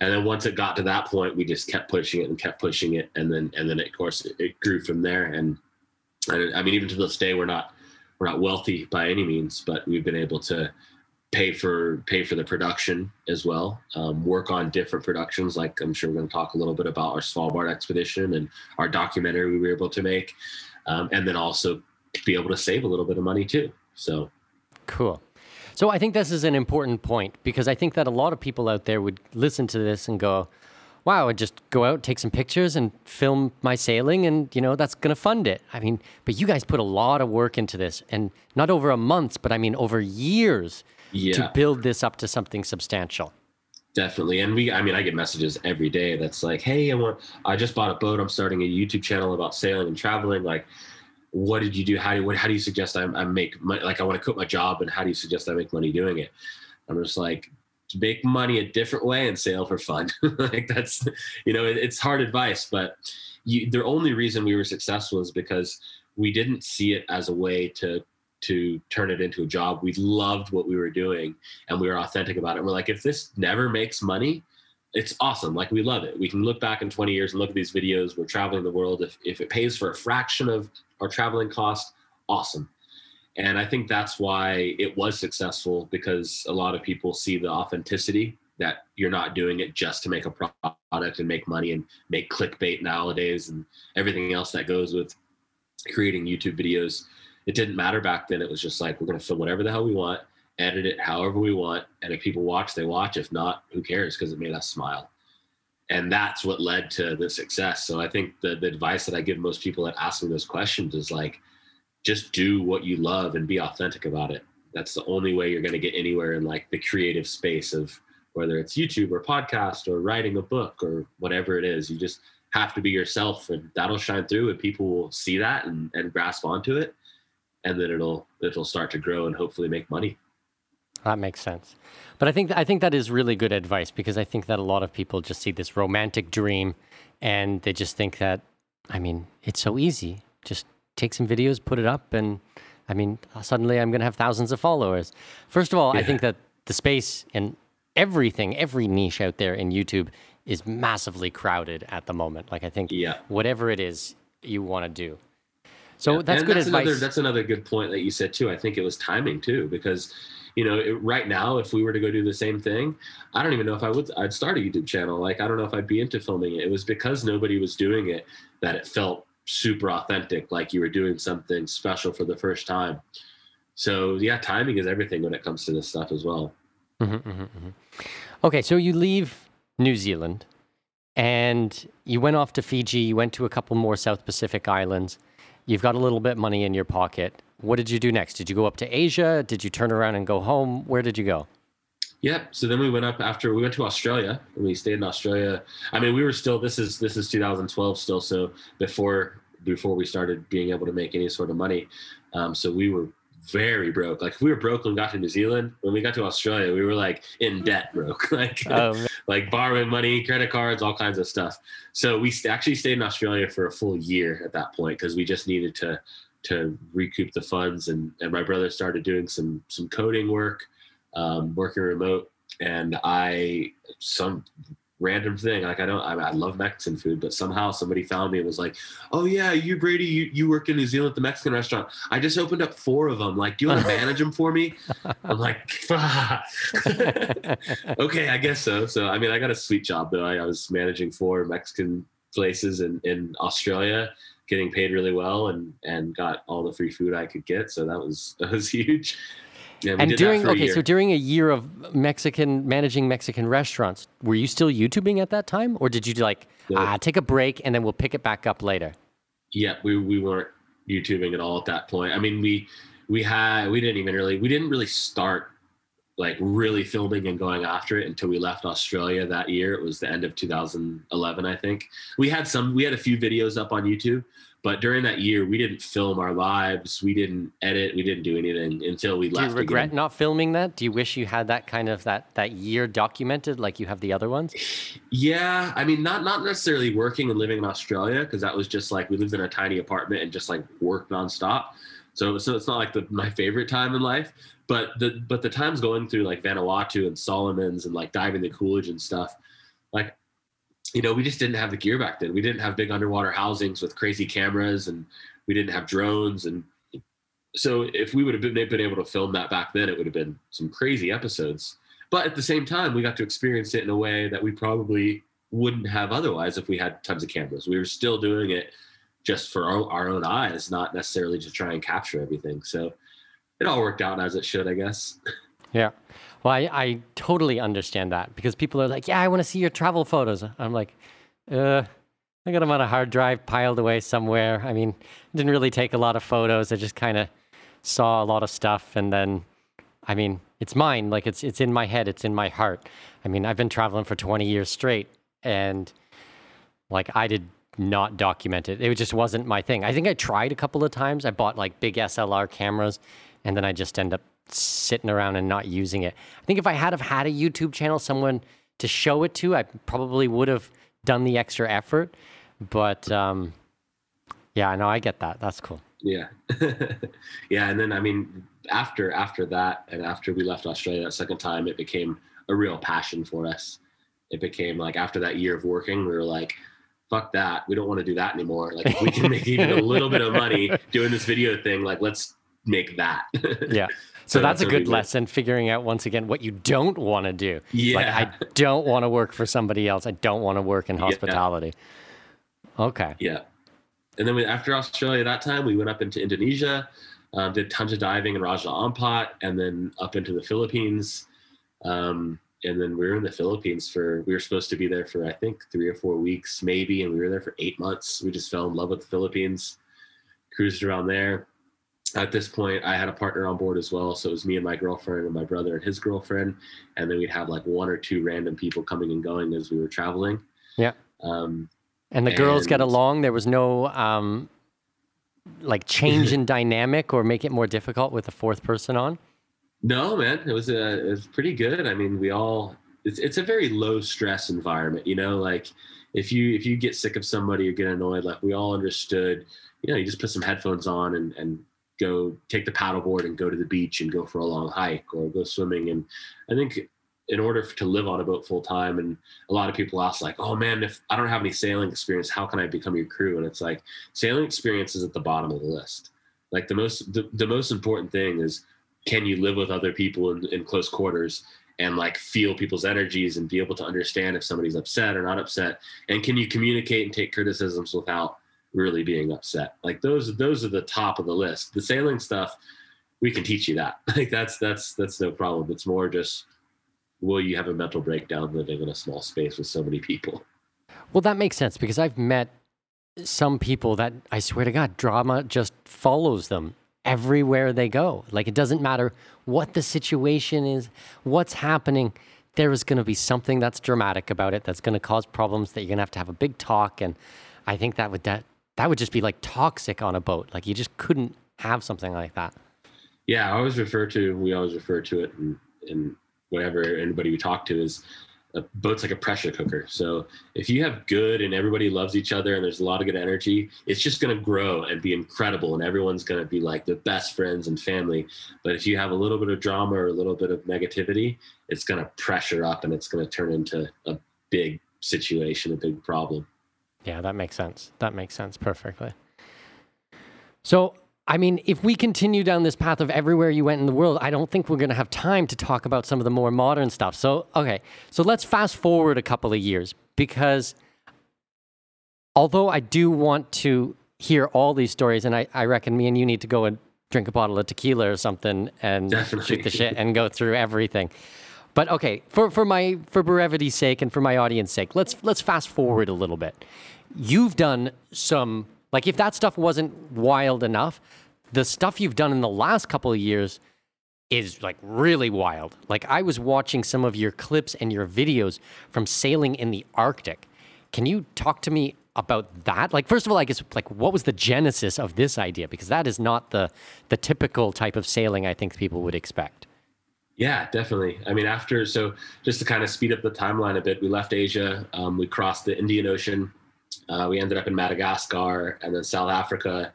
B: And then once it got to that point, we just kept pushing it and kept pushing it, and then and then of course it, it grew from there. And, and I mean, even to this day, we're not we're not wealthy by any means, but we've been able to pay for pay for the production as well. Um, work on different productions, like I'm sure we're going to talk a little bit about our Svalbard expedition and our documentary we were able to make, um, and then also be able to save a little bit of money too. So
A: cool. So I think this is an important point because I think that a lot of people out there would listen to this and go, "Wow, I just go out, take some pictures, and film my sailing, and you know that's going to fund it." I mean, but you guys put a lot of work into this, and not over a month, but I mean over years
B: yeah.
A: to build this up to something substantial.
B: Definitely. And we, I mean, I get messages every day that's like, Hey, I want, I just bought a boat. I'm starting a YouTube channel about sailing and traveling. Like, what did you do? How do, what, how do you suggest I, I make money? Like, I want to quit my job and how do you suggest I make money doing it? I'm just like, make money a different way and sail for fun. [LAUGHS] like that's, you know, it, it's hard advice, but you, the only reason we were successful is because we didn't see it as a way to to turn it into a job. We loved what we were doing and we were authentic about it. We're like, if this never makes money, it's awesome. Like we love it. We can look back in 20 years and look at these videos. We're traveling the world. If, if it pays for a fraction of our traveling cost, awesome. And I think that's why it was successful because a lot of people see the authenticity that you're not doing it just to make a product and make money and make clickbait nowadays and everything else that goes with creating YouTube videos it didn't matter back then. It was just like we're going to film whatever the hell we want, edit it however we want, and if people watch, they watch. If not, who cares? Because it made us smile, and that's what led to the success. So I think the the advice that I give most people that ask me those questions is like, just do what you love and be authentic about it. That's the only way you're going to get anywhere in like the creative space of whether it's YouTube or podcast or writing a book or whatever it is. You just have to be yourself and that'll shine through and people will see that and, and grasp onto it and then it'll it'll start to grow and hopefully make money.
A: That makes sense. But I think I think that is really good advice because I think that a lot of people just see this romantic dream and they just think that I mean, it's so easy. Just take some videos, put it up and I mean, suddenly I'm going to have thousands of followers. First of all, yeah. I think that the space and everything, every niche out there in YouTube is massively crowded at the moment. Like I think yeah. whatever it is you want to do, so yeah. that's and good
B: that's
A: advice.
B: Another, that's another good point that you said too. I think it was timing too, because you know, it, right now, if we were to go do the same thing, I don't even know if I would. I'd start a YouTube channel. Like I don't know if I'd be into filming it. It was because nobody was doing it that it felt super authentic, like you were doing something special for the first time. So yeah, timing is everything when it comes to this stuff as well.
A: Mm-hmm, mm-hmm, mm-hmm. Okay, so you leave New Zealand and you went off to Fiji, you went to a couple more South Pacific islands. You've got a little bit of money in your pocket. What did you do next? Did you go up to Asia? Did you turn around and go home? Where did you go?
B: Yeah. So then we went up after we went to Australia and we stayed in Australia. I mean, we were still this is this is 2012 still, so before before we started being able to make any sort of money. Um, so we were very broke. Like if we were broke when we got to New Zealand, when we got to Australia, we were like in debt broke. [LAUGHS] like oh, like borrowing money, credit cards, all kinds of stuff. So we actually stayed in Australia for a full year at that point because we just needed to to recoup the funds and and my brother started doing some some coding work um, working remote and i some random thing. Like I don't, I, I, love Mexican food, but somehow somebody found me and was like, "Oh yeah, you Brady, you you work in New Zealand at the Mexican restaurant. I just opened up four of them. Like, do you want to [LAUGHS] manage them for me?" I'm like, [LAUGHS] "Okay, I guess so." So I mean, I got a sweet job though. I, I was managing four Mexican places in in Australia getting paid really well and and got all the free food I could get. So that was [LAUGHS] that was huge.
A: Yeah, and during okay, so during a year of Mexican managing Mexican restaurants, were you still YouTubing at that time, or did you like ah, take a break and then we'll pick it back up later?
B: Yeah, we we weren't YouTubing at all at that point. I mean, we we had we didn't even really we didn't really start like really filming and going after it until we left Australia that year. It was the end of 2011, I think. We had some we had a few videos up on YouTube, but during that year, we didn't film our lives. We didn't edit. We didn't do anything until we
A: do
B: left.
A: Do you regret
B: again.
A: not filming that? Do you wish you had that kind of that that year documented like you have the other ones?
B: Yeah, I mean, not not necessarily working and living in Australia because that was just like we lived in a tiny apartment and just like worked nonstop. So so it's not like the, my favorite time in life. But the but the times going through like Vanuatu and Solomons and like diving the Coolidge and stuff, like you know, we just didn't have the gear back then. We didn't have big underwater housings with crazy cameras, and we didn't have drones. And so, if we would have been, been able to film that back then, it would have been some crazy episodes. But at the same time, we got to experience it in a way that we probably wouldn't have otherwise if we had tons of cameras. We were still doing it just for our, our own eyes, not necessarily to try and capture everything. So it all worked out as it should, I guess.
A: Yeah. Well, I, I totally understand that because people are like, yeah, I want to see your travel photos. I'm like, uh, I got them on a hard drive piled away somewhere. I mean, didn't really take a lot of photos. I just kind of saw a lot of stuff and then, I mean, it's mine. Like it's it's in my head. It's in my heart. I mean, I've been traveling for 20 years straight, and like I did not document it. It just wasn't my thing. I think I tried a couple of times. I bought like big SLR cameras, and then I just end up sitting around and not using it. I think if I had have had a YouTube channel, someone to show it to, I probably would have done the extra effort. But um, yeah, no, I get that. That's cool.
B: Yeah, [LAUGHS] yeah, and then I mean, after after that, and after we left Australia that second time, it became a real passion for us. It became like after that year of working, we were like, fuck that. We don't want to do that anymore. Like if we can make even a little bit of money [LAUGHS] doing this video thing, like let's make that. [LAUGHS]
A: yeah. So, so that's, that's, a good lesson, figuring out once again what you don't want to do.
B: Yeah.
A: Like, I [LAUGHS] don't want to work for somebody else. I don't want to work in hospitality. Yeah. Okay.
B: Yeah. And then we, after Australia that time, we went up into Indonesia, um, did tons of diving in Raja Ampat, and then up into the Philippines. Um, and then we were in the Philippines for, we were supposed to be there for, I think, three or four weeks, maybe. And we were there for eight months. We just fell in love with the Philippines, cruised around there at this point i had a partner on board as well so it was me and my girlfriend and my brother and his girlfriend and then we'd have like one or two random people coming and going as we were traveling.
A: Yeah. Um, and the and, girls get along. There was no um, like change in [LAUGHS] dynamic or make it more difficult with a fourth person on?
B: No man. It was a, it was pretty good. I mean we all it's, it's a very low stress environment you know? Like if you if you get sick of somebody or get annoyed like we all understood you know you just put some headphones on and and go take the paddleboard and go to the beach and go for a long hike or go swimming. And I think in order to live on a boat full time, and a lot of people ask like, "Oh man, if I don't have any sailing experience, how can I become your crew?" And it's like sailing experience is at the bottom of the list. Like the most the, the most important thing is can you live with other people in, in close quarters and like feel people's energies and be able to understand if somebody's upset or not upset and can you communicate and take criticisms without really being upset. Like those those are the top of the list. The sailing stuff, we can teach you that. [LAUGHS] Like that's that's that's no problem. It's more just will you have a mental breakdown living in a small space with so many people?
A: Well, that makes sense because I've met some people that I swear to God, drama just follows them everywhere they go. Like it doesn't matter what the situation is, what's happening. There is going to be something that's dramatic about it that's going to cause problems that you're going to have to have a big talk. And I think that would that that would just be like toxic on a boat. Like you just couldn't have something like that.
B: Yeah, I always refer to we always refer to it in whatever anybody we talk to is a boat's like a pressure cooker. So if you have good and everybody loves each other and there's a lot of good energy, it's just going to grow and be incredible and everyone's going to be like the best friends and family. But if you have a little bit of drama or a little bit of negativity, it's going to pressure up and it's going to turn into a big situation, a big problem.
A: Yeah, that makes sense. That makes sense perfectly. So I mean, if we continue down this path of everywhere you went in the world, I don't think we're going to have time to talk about some of the more modern stuff. So, okay, so let's fast forward a couple of years because although I do want to hear all these stories, and I, I reckon me and you need to go and drink a bottle of tequila or something and
B: Definitely.
A: shoot the shit and go through everything. But okay, for, for my for brevity's sake and for my audience sake, let's let's fast forward a little bit. You've done some like if that stuff wasn't wild enough, the stuff you've done in the last couple of years is like really wild. Like I was watching some of your clips and your videos from sailing in the Arctic. Can you talk to me about that? Like first of all, I guess like what was the genesis of this idea because that is not the the typical type of sailing I think people would expect.
B: Yeah, definitely. I mean, after so just to kind of speed up the timeline a bit, we left Asia, um, we crossed the Indian Ocean, uh, we ended up in Madagascar and then South Africa,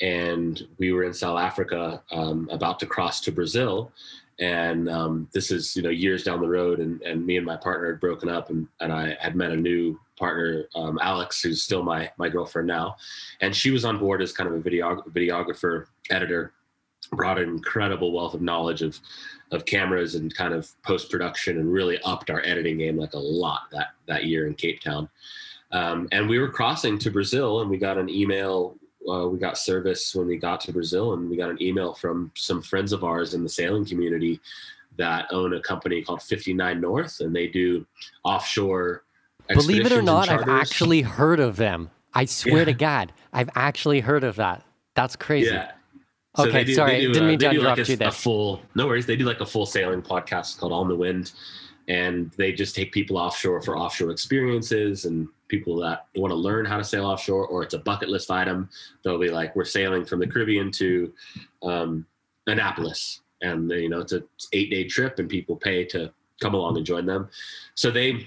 B: and we were in South Africa um, about to cross to Brazil. And um, this is you know years down the road, and, and me and my partner had broken up, and, and I had met a new partner, um, Alex, who's still my my girlfriend now, and she was on board as kind of a video videographer, editor, brought an incredible wealth of knowledge of of cameras and kind of post production, and really upped our editing game like a lot that that year in Cape Town. Um, and we were crossing to Brazil, and we got an email. Uh, we got service when we got to Brazil, and we got an email from some friends of ours in the sailing community that own a company called 59 North, and they do offshore.
A: Believe it or not, I've actually heard of them. I swear
B: Yeah.
A: to God, I've actually heard of that. That's crazy.
B: Yeah.
A: Okay,
B: they do-
A: sorry,
B: they do,
A: didn't
B: uh,
A: mean to interrupt
B: like a,
A: you there.
B: A full, no worries. They do like a full sailing podcast called On the Wind, and they just take people offshore for offshore experiences and people that want to learn how to sail offshore, or it's a bucket list item. They'll be like, we're sailing from the Caribbean to um, Annapolis, and you know it's a eight day trip, and people pay to come along and join them. So they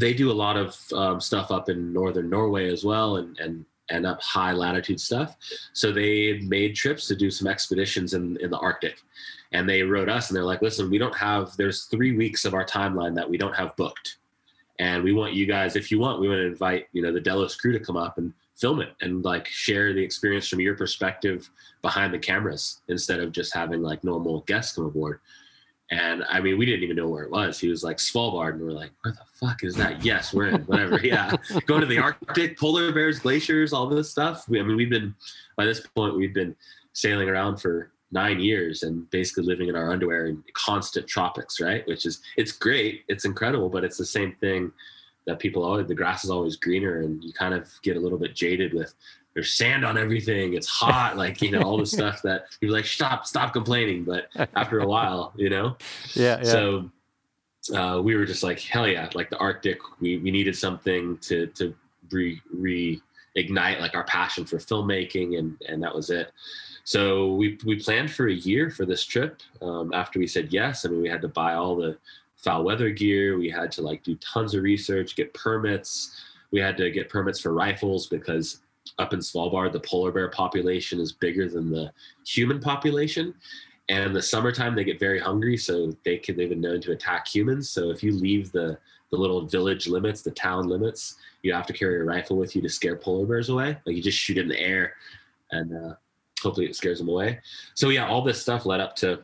B: they do a lot of um, stuff up in northern Norway as well, and and and up high latitude stuff. So they made trips to do some expeditions in in the Arctic, and they wrote us and they're like, listen, we don't have. There's three weeks of our timeline that we don't have booked, and we want you guys, if you want, we want to invite you know the Delos crew to come up and film it and like share the experience from your perspective behind the cameras instead of just having like normal guests come aboard. And I mean, we didn't even know where it was. He was like Svalbard, and we're like, "Where the fuck is that?" Yes, we're in. Whatever. Yeah, [LAUGHS] going to the Arctic, polar bears, glaciers, all this stuff. We, I mean, we've been by this point we've been sailing around for nine years and basically living in our underwear in constant tropics, right? Which is it's great, it's incredible, but it's the same thing that people always the grass is always greener, and you kind of get a little bit jaded with there's sand on everything. It's hot, like you know all the [LAUGHS] stuff that you're like, stop, stop complaining. But after a while, you know. [LAUGHS]
A: Yeah, yeah.
B: So uh, we were just like, hell yeah, like the Arctic. We we needed something to to re reignite like our passion for filmmaking, and and that was it. So we we planned for a year for this trip. Um, after we said yes, I mean we had to buy all the foul weather gear. We had to like do tons of research, get permits. We had to get permits for rifles because up in Svalbard, the polar bear population is bigger than the human population. And in the summertime, they get very hungry, so they can they've been known to attack humans. So if you leave the the little village limits, the town limits, you have to carry a rifle with you to scare polar bears away. Like you just shoot in the air, and uh, hopefully it scares them away. So yeah, all this stuff led up to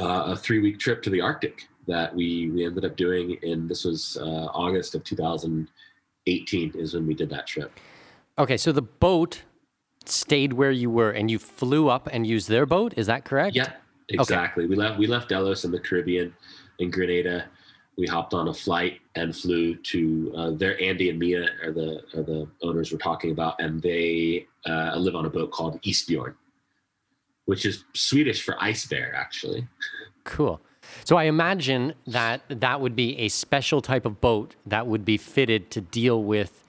B: uh, a three week trip to the Arctic that we we ended up doing and this was uh, August of 2018 is when we did that trip.
A: Okay, so the boat stayed where you were, and you flew up and used their boat. Is that correct?
B: Yeah, exactly. We left we left Delos in the Caribbean, in Grenada. We hopped on a flight and flew to uh, there. Andy and Mia are the are the owners we're talking about, and they uh, live on a boat called Isbjorn, which is Swedish for ice bear, actually.
A: Cool. So I imagine that that would be a special type of boat that would be fitted to deal with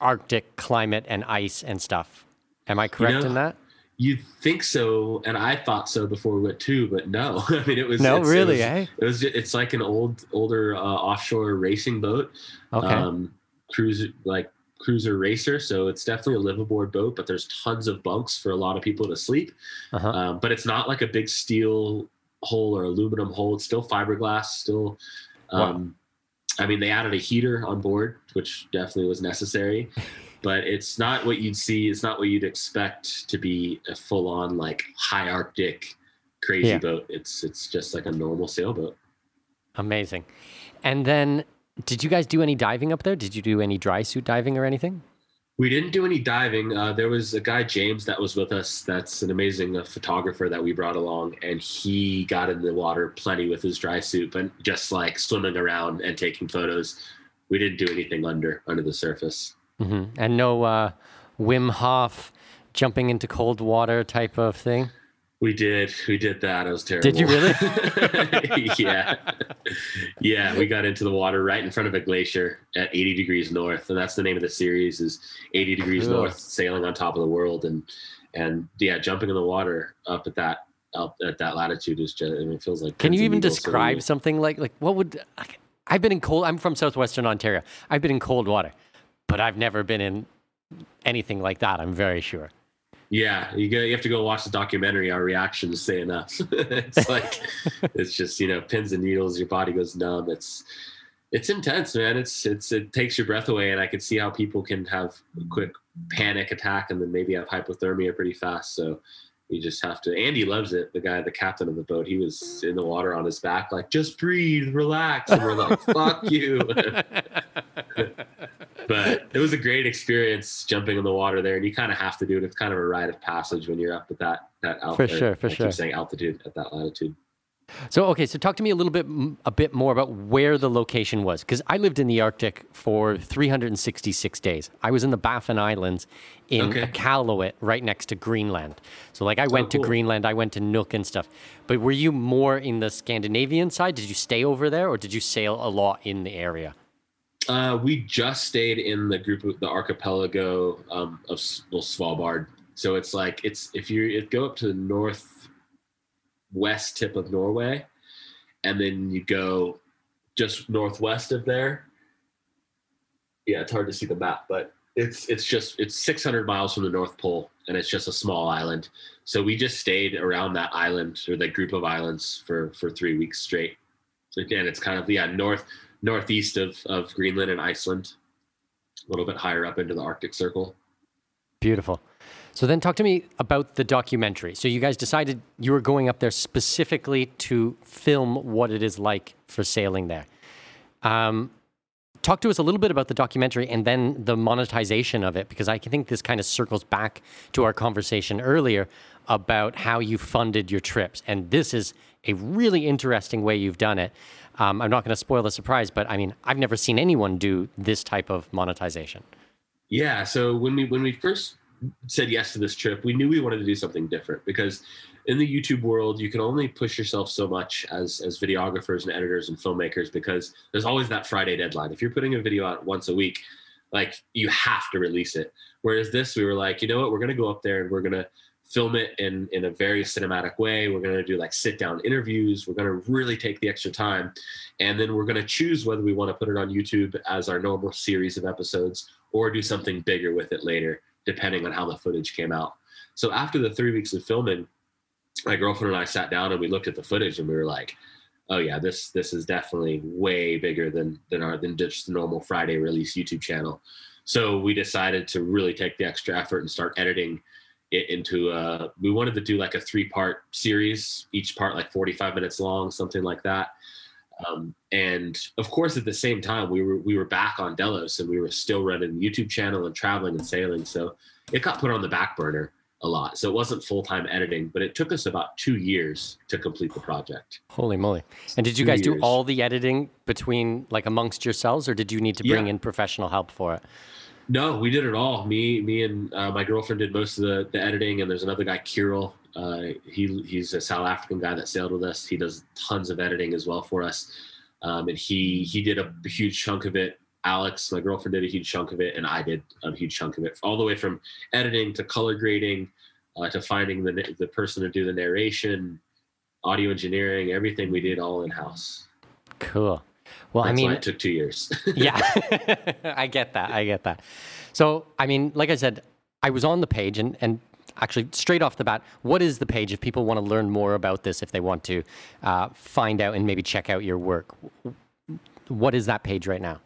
A: Arctic climate and ice and stuff. Am I correct
B: know,
A: in that?
B: You think so, and I thought so before we went too, but no. [LAUGHS] I mean, it was
A: no,
B: it's,
A: really,
B: it was,
A: eh?
B: It was. It's like an old, older uh, offshore racing boat.
A: Okay.
B: Um, cruiser, like cruiser racer. So it's definitely a liveaboard boat, but there's tons of bunks for a lot of people to sleep.
A: Uh-huh.
B: Um, but it's not like a big steel hole or aluminum hole. It's still fiberglass. Still. Um, I mean, they added a heater on board, which definitely was necessary. [LAUGHS] but it's not what you'd see. It's not what you'd expect to be a full-on like high Arctic crazy
A: Yeah.
B: boat. It's it's just like a normal sailboat.
A: Amazing. And then, did you guys do any diving up there? Did you do any dry suit diving or anything?
B: We didn't do any diving. Uh, there was a guy James that was with us. That's an amazing uh, photographer that we brought along, and he got in the water plenty with his dry suit, but just like swimming around and taking photos. We didn't do anything under under the surface.
A: hmm And no uh, Wim Hof jumping into cold water type of thing?
B: We did. We did that. It was terrible.
A: Did you really? [LAUGHS]
B: yeah. Yeah, we got into the water right in front of a glacier at 80 degrees north, and that's the name of the series is 80 degrees
A: Cool.
B: north, sailing on top of the world, and and yeah, jumping in the water up at that up at that latitude is just. I mean, it feels like.
A: Can you even describe something like like what would like, I've been in cold I'm from southwestern Ontario. I've been in cold water, but I've never been in anything like that, I'm very sure.
B: Yeah, you go. You have to go watch the documentary. Our reactions say enough. [LAUGHS] it's like [LAUGHS] it's just you know pins and needles. Your body goes numb. It's it's intense, man. It's it's it takes your breath away, and I can see how people can have a quick panic attack and then maybe have hypothermia pretty fast. So you just have to. Andy loves it. The guy, the captain of the boat, he was in the water on his back, like just breathe, relax, and we're like, [LAUGHS] fuck you. [LAUGHS] but it was a great experience jumping in the water there, and you kind of have to do it. It's kind of a rite of passage when you're up at that that altitude.
A: for sure, for
B: I
A: sure.
B: saying altitude at that latitude.
A: So okay, so talk to me a little bit a bit more about where the location was because I lived in the Arctic for 366 days. I was in the Baffin Islands in
B: Okay.
A: Iqaluit, right next to Greenland. So like I went to
B: cool.
A: Greenland, I went to Nuuk and stuff. But were you more in the Scandinavian side? Did you stay over there, or did you sail a lot in the area?
B: Uh, we just stayed in the group of the archipelago um, of well, Svalbard. So it's like it's if you it go up to the northwest tip of Norway, and then you go just northwest of there. Yeah, it's hard to see the map, but it's it's just it's 600 miles from the North Pole, and it's just a small island. So we just stayed around that island or that group of islands for for three weeks straight. So again, it's kind of yeah north northeast of of Greenland and Iceland, a little bit higher up into the Arctic Circle.
A: Beautiful. So then talk to me about the documentary. So you guys decided you were going up there specifically to film what it is like for sailing there. Um, talk to us a little bit about the documentary and then the monetization of it, because I think this kind of circles back to our conversation earlier about how you funded your trips. And this is a really interesting way you've done it. Um, I'm not going to spoil the surprise, but I mean, I've never seen anyone do this type of monetization.
B: Yeah. So when we when we first said yes to this trip, we knew we wanted to do something different because in the YouTube world, you can only push yourself so much as as videographers and editors and filmmakers because there's always that Friday deadline. If you're putting a video out once a week, like you have to release it. Whereas this, we were like, you know what, we're gonna go up there and we're gonna film it in in a very cinematic way. We're gonna do like sit down interviews. We're gonna really take the extra time, and then we're gonna choose whether we want to put it on YouTube as our normal series of episodes or do something bigger with it later, depending on how the footage came out. So after the three weeks of filming, my girlfriend and I sat down and we looked at the footage and we were like, "Oh yeah, this this is definitely way bigger than than our than just the normal Friday release YouTube channel." So we decided to really take the extra effort and start editing it into a. We wanted to do like a three part series, each part like forty five minutes long, something like that. Um, and of course, at the same time, we were we were back on Delos, and we were still running the YouTube channel and traveling and sailing. So it got put on the back burner a lot. So it wasn't full time editing, but it took us about two years to complete the project.
A: Holy moly! And did you
B: Two
A: guys do all the editing between like amongst yourselves, or did you need to bring
B: Yeah.
A: in professional help for it?
B: No, we did it all. Me, me, and uh, my girlfriend did most of the, the editing, and there's another guy, Kirill. Uh, he he's a South African guy that sailed with us. He does tons of editing as well for us, um, and he he did a huge chunk of it. Alex, my girlfriend, did a huge chunk of it, and I did a huge chunk of it, all the way from editing to color grading, uh, to finding the the person to do the narration, audio engineering, everything we did all in house.
A: Cool. Well,
B: That's
A: I mean,
B: it took two years. [LAUGHS]
A: yeah, [LAUGHS] I get that. I get that. So, I mean, like I said, I was on the page and, and actually straight off the bat, what is the page if people want to learn more about this, if they want to uh, find out and maybe check out your work? What is that page right now?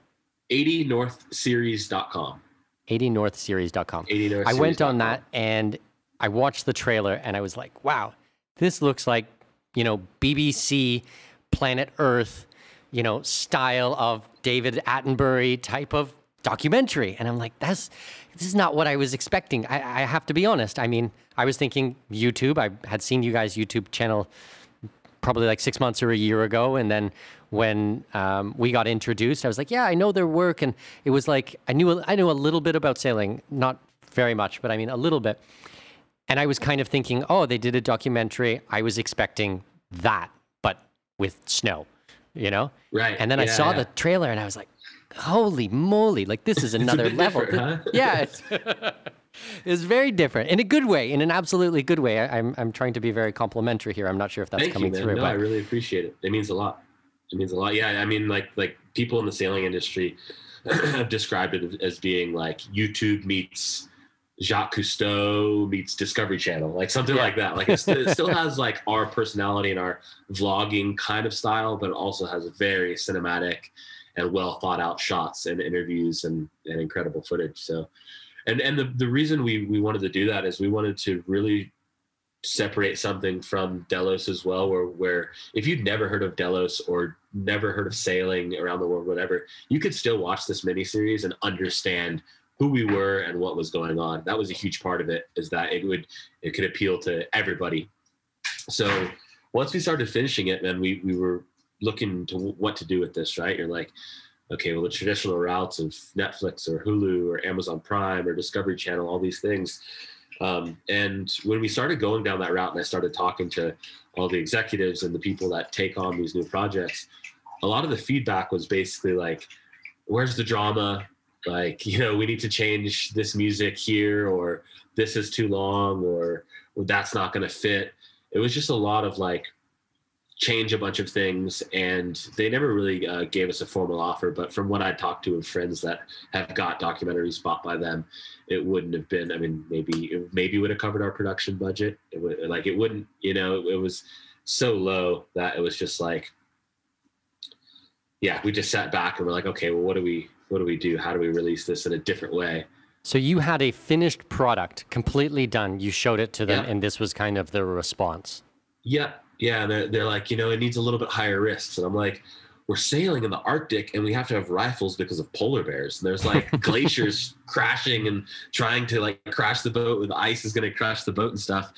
B: 80northseries.com.
A: 80northseries.com.
B: 80northseries.com.
A: I went on that and I watched the trailer and I was like, wow, this looks like, you know, BBC Planet Earth, you know, style of David Attenborough type of documentary. And I'm like, that's this is not what I was expecting. I, I have to be honest. I mean, I was thinking YouTube. I had seen you guys' YouTube channel probably like six months or a year ago. And then when um, we got introduced, I was like, yeah, I know their work. And it was like, I knew, I knew a little bit about sailing, not very much, but I mean, a little bit. And I was kind of thinking, oh, they did a documentary. I was expecting that, but with snow, you know?
B: Right.
A: And then I saw
B: yeah.
A: the trailer and I was like, holy moly, like this is [LAUGHS]
B: a
A: another level.
B: huh?
A: Yeah. [LAUGHS] It's, it's very different in a good way, in an absolutely good way. I, I'm, I'm trying to be very complimentary here. I'm not sure if that's
B: Thank
A: coming
B: man.
A: through.
B: No,
A: but
B: I really appreciate it. It means a lot. It means a lot. Yeah, I mean, like like people in the sailing industry [CLEARS THROAT] have described it as being like YouTube meets Jacques Cousteau meets Discovery Channel, like something
A: Yeah.
B: like that. Like it's, it still has like our personality and our vlogging kind of style, but it also has very cinematic and well thought out shots and interviews and, and incredible footage. So, and and the the reason we we wanted to do that is we wanted to really separate something from Delos as well, where where if you'd never heard of Delos or never heard of sailing around the world, whatever, you could still watch this miniseries and understand who we were and what was going on. That was a huge part of it, is that it would it could appeal to everybody. So once we started finishing it, then we we were looking to what to do with this, right? You're like, okay, well the traditional routes of Netflix or Hulu or Amazon Prime or Discovery Channel, all these things. Um, and when we started going down that route and I started talking to all the executives and the people that take on these new projects, a lot of the feedback was basically like, where's the drama? Like, [LAUGHS] you know, we need to change this music here, or this is too long, or, or that's not going to fit. It was just a lot of like, change a bunch of things and they never really uh, gave us a formal offer but from what i talked to of friends that have got documentaries bought by them it wouldn't have been i mean maybe it maybe would have covered our production budget it would like it wouldn't you know it was so low that it was just like yeah we just sat back and we're like okay well what do we what do we do how do we release this in a different way
A: So you had a finished product, completely done. You showed it to them,
B: Yeah.
A: and this was kind of the response.
B: yeah yeah they're, they're like you know it needs a little bit higher risks and i'm like we're sailing in the arctic and we have to have rifles because of polar bears and there's like [LAUGHS] glaciers crashing and trying to like crash the boat with ice is going to crash the boat and stuff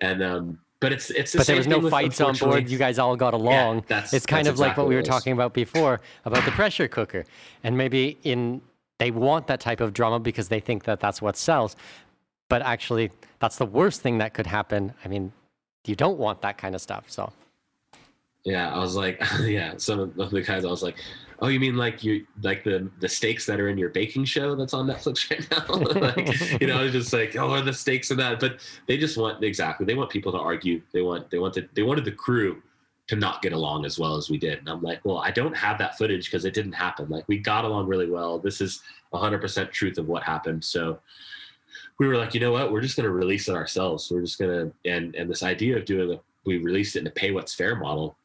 B: and um but it's it's the
A: But there was no fights on board. You guys all got along.
B: that's-
A: it's kind
B: that's
A: of like what we were talking about before about the pressure cooker, and maybe in they want that type of drama because they think that that's what sells, but actually that's the worst thing that could happen. I mean, you don't want that kind of stuff. So
B: Yeah, I was like, [LAUGHS] yeah. Some of the guys, I was like, oh, you mean like you like the the stakes that are in your baking show that's on Netflix [LAUGHS] right now? [LAUGHS] like, you know, just like, oh, are the stakes in that? But they just want exactly. They want people to argue. They want they wanted they wanted the crew to not get along as well as we did. And I'm like, well, I don't have that footage because it didn't happen. Like we got along really well. This is 100% truth of what happened. So we were like, you know what? We're just going to release it ourselves. We're just going to and and this idea of doing a we released it in a pay what's fair model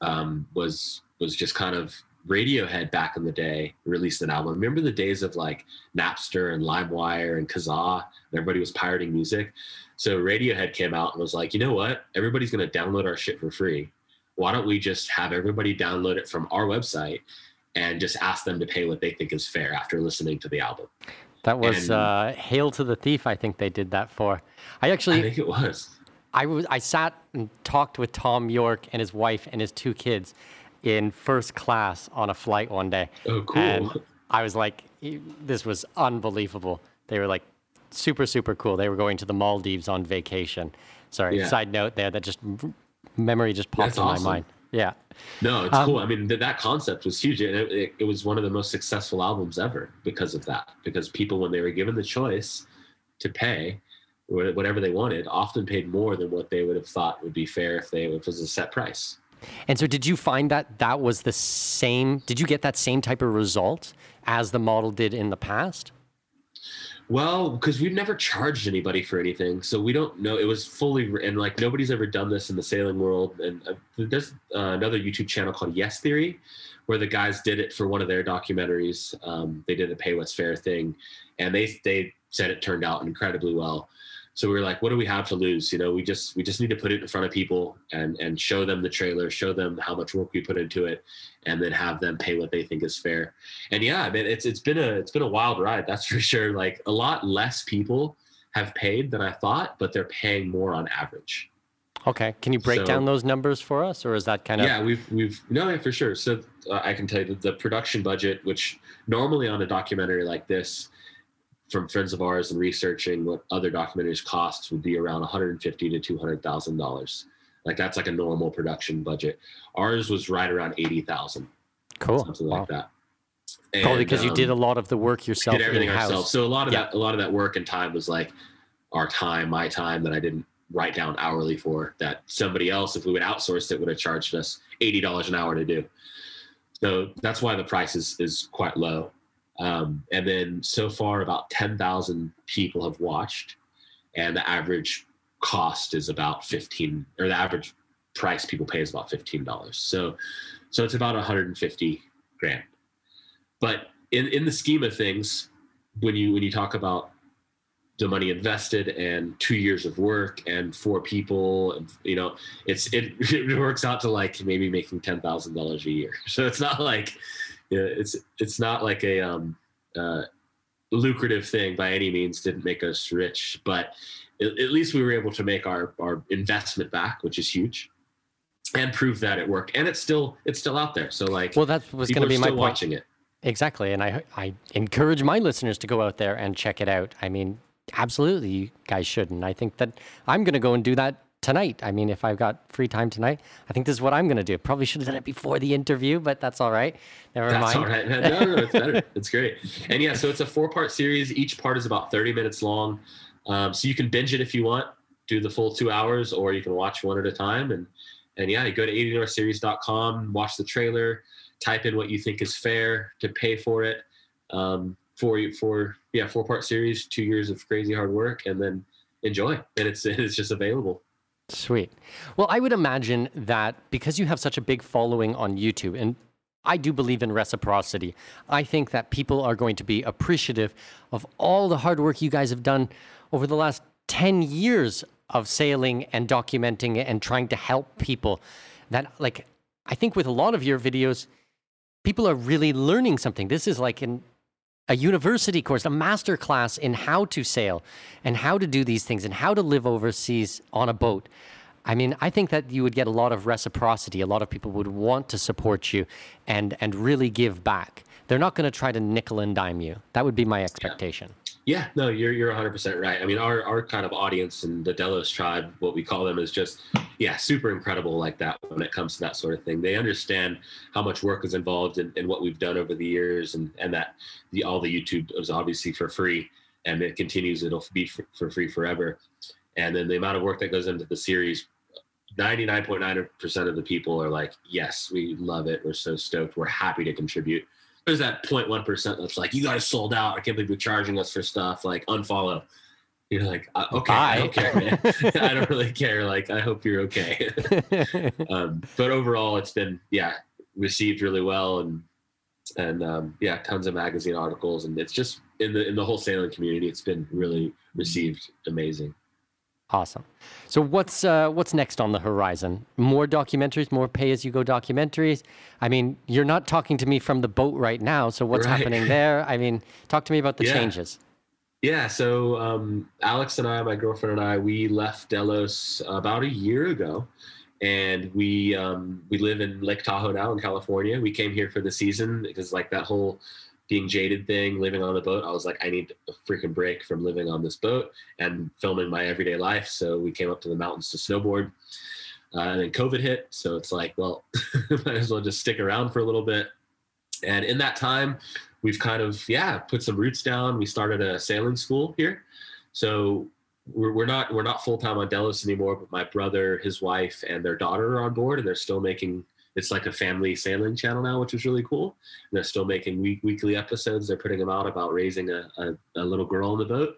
B: um, was was just kind of Radiohead back in the day released an album. Remember the days of like Napster and LimeWire and Kazaa, everybody was pirating music. So Radiohead came out and was like, you know what? Everybody's going to download our shit for free. why don't we just have everybody download it from our website and just ask them to pay what they think is fair after listening to the album?
A: That was
B: And-
A: uh, "Hail to the Thief." I think they did that for. I actually,
B: I think it was.
A: I was I sat and talked with Thom Yorke and his wife and his two kids in first class on a flight one day.
B: Oh, cool.
A: And I was like, "E- this was unbelievable. They were like super super cool. They were going to the Maldives on vacation. Sorry,
B: Yeah.
A: side note there. That just memory just popped
B: That's
A: in
B: awesome.
A: my mind. Yeah.
B: No, it's
A: Um,
B: cool. I mean, th- that concept was huge, it, it, it was one of the most successful albums ever because of that. Because people, when they were given the choice to pay whatever they wanted, often paid more than what they would have thought would be fair if they if it was a set price.
A: And so, did you find that that was the same? Did you get that same type of result as the model did in the past?
B: Well, because we've never charged anybody for anything, so we don't know. It was fully and like nobody's ever done this in the sailing world. And uh, there's uh, another YouTube channel called Yes Theory, where the guys did it for one of their documentaries. Um, they did a pay what's fair thing, and they they said it turned out incredibly well. So we were like, what do we have to lose? You know, we just we just need to put it in front of people and and show them the trailer, show them how much work we put into it, and then have them pay what they think is fair and yeah, I mean, it's it's been a it's been a wild ride, that's [LAUGHS] for sure. Like a lot less people have paid than I thought, but they're paying more on average.
A: Okay, can you break
B: So-
A: down those numbers for us, or is that kind of
B: Yeah, we've we've no, yeah, for sure. So uh, I can tell you that the production budget, which normally on a documentary like this, from friends of ours and researching what other documentaries cost, would be around 150 to 200 thousand dollars. Like that's like a normal production budget. Ours was right around 80,000,
A: cool?
B: something
A: Wow.
B: like that.
A: Probably
B: And,
A: because you did a
B: um,
A: lot of the work yourself
B: did everything ourselves. So a lot of
A: Yeah.
B: that, a lot of that work and time was like our time, my time that I didn't write down hourly for. That somebody else, if we would outsource it, would have charged us eighty dollars an hour to do. So that's why the price is is quite low. Um, and then so far, about ten thousand people have watched, and the average cost is about fifteen, or the average price people pay is about fifteen dollars. So, so it's about one hundred and fifty grand. But in in the scheme of things, when you when you talk about the money invested and two years of work and four people and you know it's it, [LAUGHS] it works out to like maybe making ten thousand dollars a year [LAUGHS] so it's not like you know, it's it's not like a um uh lucrative thing by any means didn't make us rich but at, at least we were able to make our our investment back which is huge and prove that it worked and it's still it's still out there so like
A: Well, that was going to be my point.
B: watching it
A: Exactly, and I I encourage my listeners to go out there and check it out. I mean, absolutely, you guys should, and I think that I'm going to go and do that tonight. I mean, if I've got free time tonight, I think this is what I'm going to do. Probably should have done it before the interview, but that's all right. Never
B: That's
A: mind.
B: all right. No, no, no, it's better. it's great. And yeah, so it's a four part series. Each part is about 30 minutes long. Um, so you can binge it if you want, do the full two hours, or you can watch one at a time. And and yeah, you go to 80northseries.com, watch the trailer, type in what you think is fair to pay for it. Um, for for yeah, four part series, two years of crazy hard work, and then enjoy. And it's [LAUGHS] it's just available.
A: Sweet. Well, I would imagine that because you have such a big following on YouTube, and I do believe in reciprocity, I think that people are going to be appreciative of all the hard work you guys have done over the last 10 years of sailing and documenting and trying to help people. That, like, I think with a lot of your videos, people are really learning something. This is like an a university course, a master class in how to sail and how to do these things and how to live overseas on a boat. I mean, I think that you would get a lot of reciprocity. A lot of people would want to support you and and really give back. They're not going to try to nickel and dime you. That would be my expectation.
B: Yeah, no, you're you're 100 percent right. I mean, our our kind of audience and the Delos tribe, what we call them, is just yeah, super incredible like that when it comes to that sort of thing. They understand how much work is involved in, in what we've done over the years, and and that the all the YouTube is obviously for free, and it continues. It'll be for, for free forever, and then the amount of work that goes into the series. 99.9% of the people are like, yes, we love it. We're so stoked. We're happy to contribute there's that 0.1% that's like, you guys sold out. I can't believe you're charging us for stuff. Like, unfollow. You're like, uh, okay, I don't care, man. [LAUGHS] I don't really care. Like, I hope you're okay. [LAUGHS] um, but overall, it's been, yeah, received really well. And, and um, yeah, tons of magazine articles. And it's just in the, in the whole sailing community, it's been really received amazing.
A: Awesome. So what's uh, what's next on the horizon? More documentaries, more pay-as-you-go documentaries. I mean, you're not talking to me from the boat right now. So what's
B: Right.
A: happening there? I mean, talk to me about the
B: Yeah.
A: changes.
B: Yeah, so um, Alex and I, my girlfriend and I, we left Delos about a year ago, and we um, we live in Lake Tahoe now in California. We came here for the season because like that whole being jaded thing, living on the boat. I was like, I need a freaking break from living on this boat and filming my everyday life. So we came up to the mountains to snowboard. Uh, and then COVID hit, so it's like, well, [LAUGHS] might as well just stick around for a little bit. And in that time, we've kind of yeah put some roots down. We started a sailing school here, so we're, we're not we're not full time on Delos anymore. But my brother, his wife, and their daughter are on board, and they're still making. It's like a family sailing channel now, which is really cool. And they're still making week, weekly episodes. They're putting them out about raising a, a, a little girl on the boat.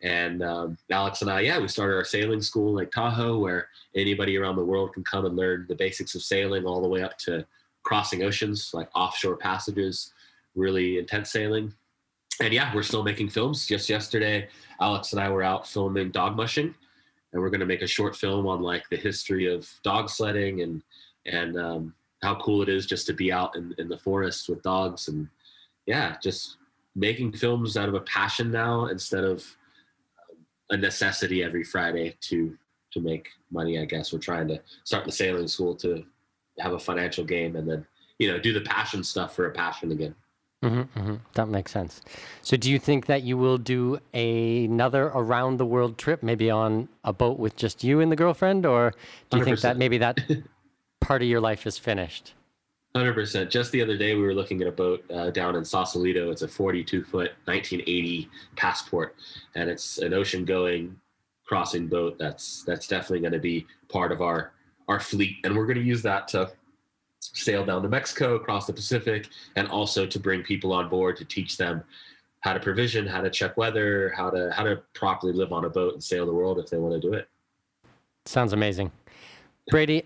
B: And um, Alex and I, yeah, we started our sailing school in Lake Tahoe, where anybody around the world can come and learn the basics of sailing, all the way up to crossing oceans, like offshore passages, really intense sailing. And yeah, we're still making films. Just yesterday, Alex and I were out filming dog mushing, and we're going to make a short film on like the history of dog sledding and and um, how cool it is just to be out in, in the forest with dogs and yeah, just making films out of a passion now instead of a necessity every Friday to to make money. I guess we're trying to start the sailing school to have a financial game and then you know do the passion stuff for a passion again.
A: hmm hmm That makes sense. So, do you think that you will do another around the world trip, maybe on a boat with just you and the girlfriend, or do you think that maybe that [LAUGHS] part of your life is finished?
B: Hundred percent. Just the other day, we were looking at a boat uh, down in Sausalito. It's a 42 foot 1980 passport, and it's an ocean-going crossing boat. That's that's definitely going to be part of our our fleet, and we're going to use that to sail down to Mexico, across the Pacific, and also to bring people on board to teach them how to provision, how to check weather, how to how to properly live on a boat and sail the world if they want to do it.
A: Sounds amazing. Brady,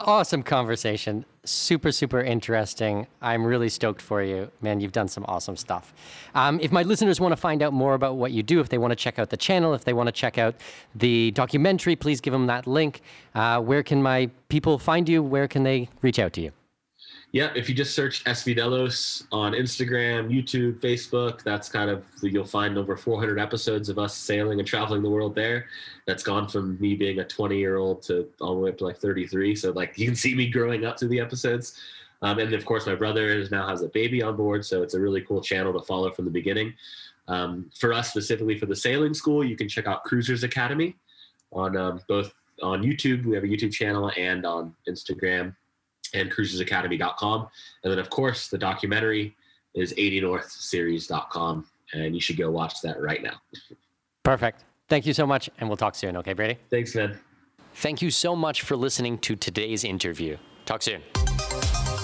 A: awesome conversation. Super, super interesting. I'm really stoked for you. Man, you've done some awesome stuff. Um, if my listeners want to find out more about what you do, if they want to check out the channel, if they want to check out the documentary, please give them that link. Uh, where can my people find you? Where can they reach out to you?
B: Yeah, if you just search SV Delos on Instagram, YouTube, Facebook, that's kind of you'll find over 400 episodes of us sailing and traveling the world there. That's gone from me being a 20 year old to all the way up to like 33. So like you can see me growing up through the episodes. Um, and of course, my brother now has a baby on board, so it's a really cool channel to follow from the beginning. Um, for us specifically for the sailing school, you can check out Cruisers Academy on um, both on YouTube. We have a YouTube channel and on Instagram and cruisersacademy.com. And then, of course, the documentary is 80northseries.com, and you should go watch that right now.
A: Perfect. Thank you so much, and we'll talk soon. Okay, Brady?
B: Thanks, man.
A: Thank you so much for listening to today's interview. Talk soon.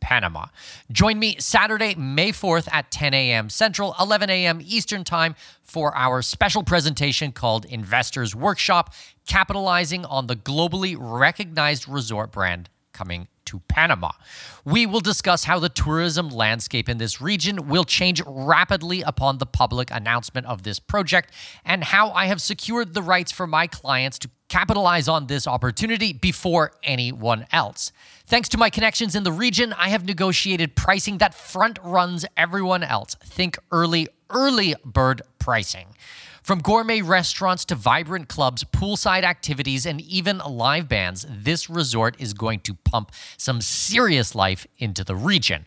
C: Panama. Join me Saturday, May 4th at 10 a.m. Central, 11 a.m. Eastern Time for our special presentation called Investors Workshop, capitalizing on the globally recognized resort brand coming to Panama. We will discuss how the tourism landscape in this region will change rapidly upon the public announcement of this project and how I have secured the rights for my clients to capitalize on this opportunity before anyone else. Thanks to my connections in the region, I have negotiated pricing that front runs everyone else. Think early, early bird pricing. From gourmet restaurants to vibrant clubs, poolside activities, and even live bands, this resort is going to pump some serious life into the region.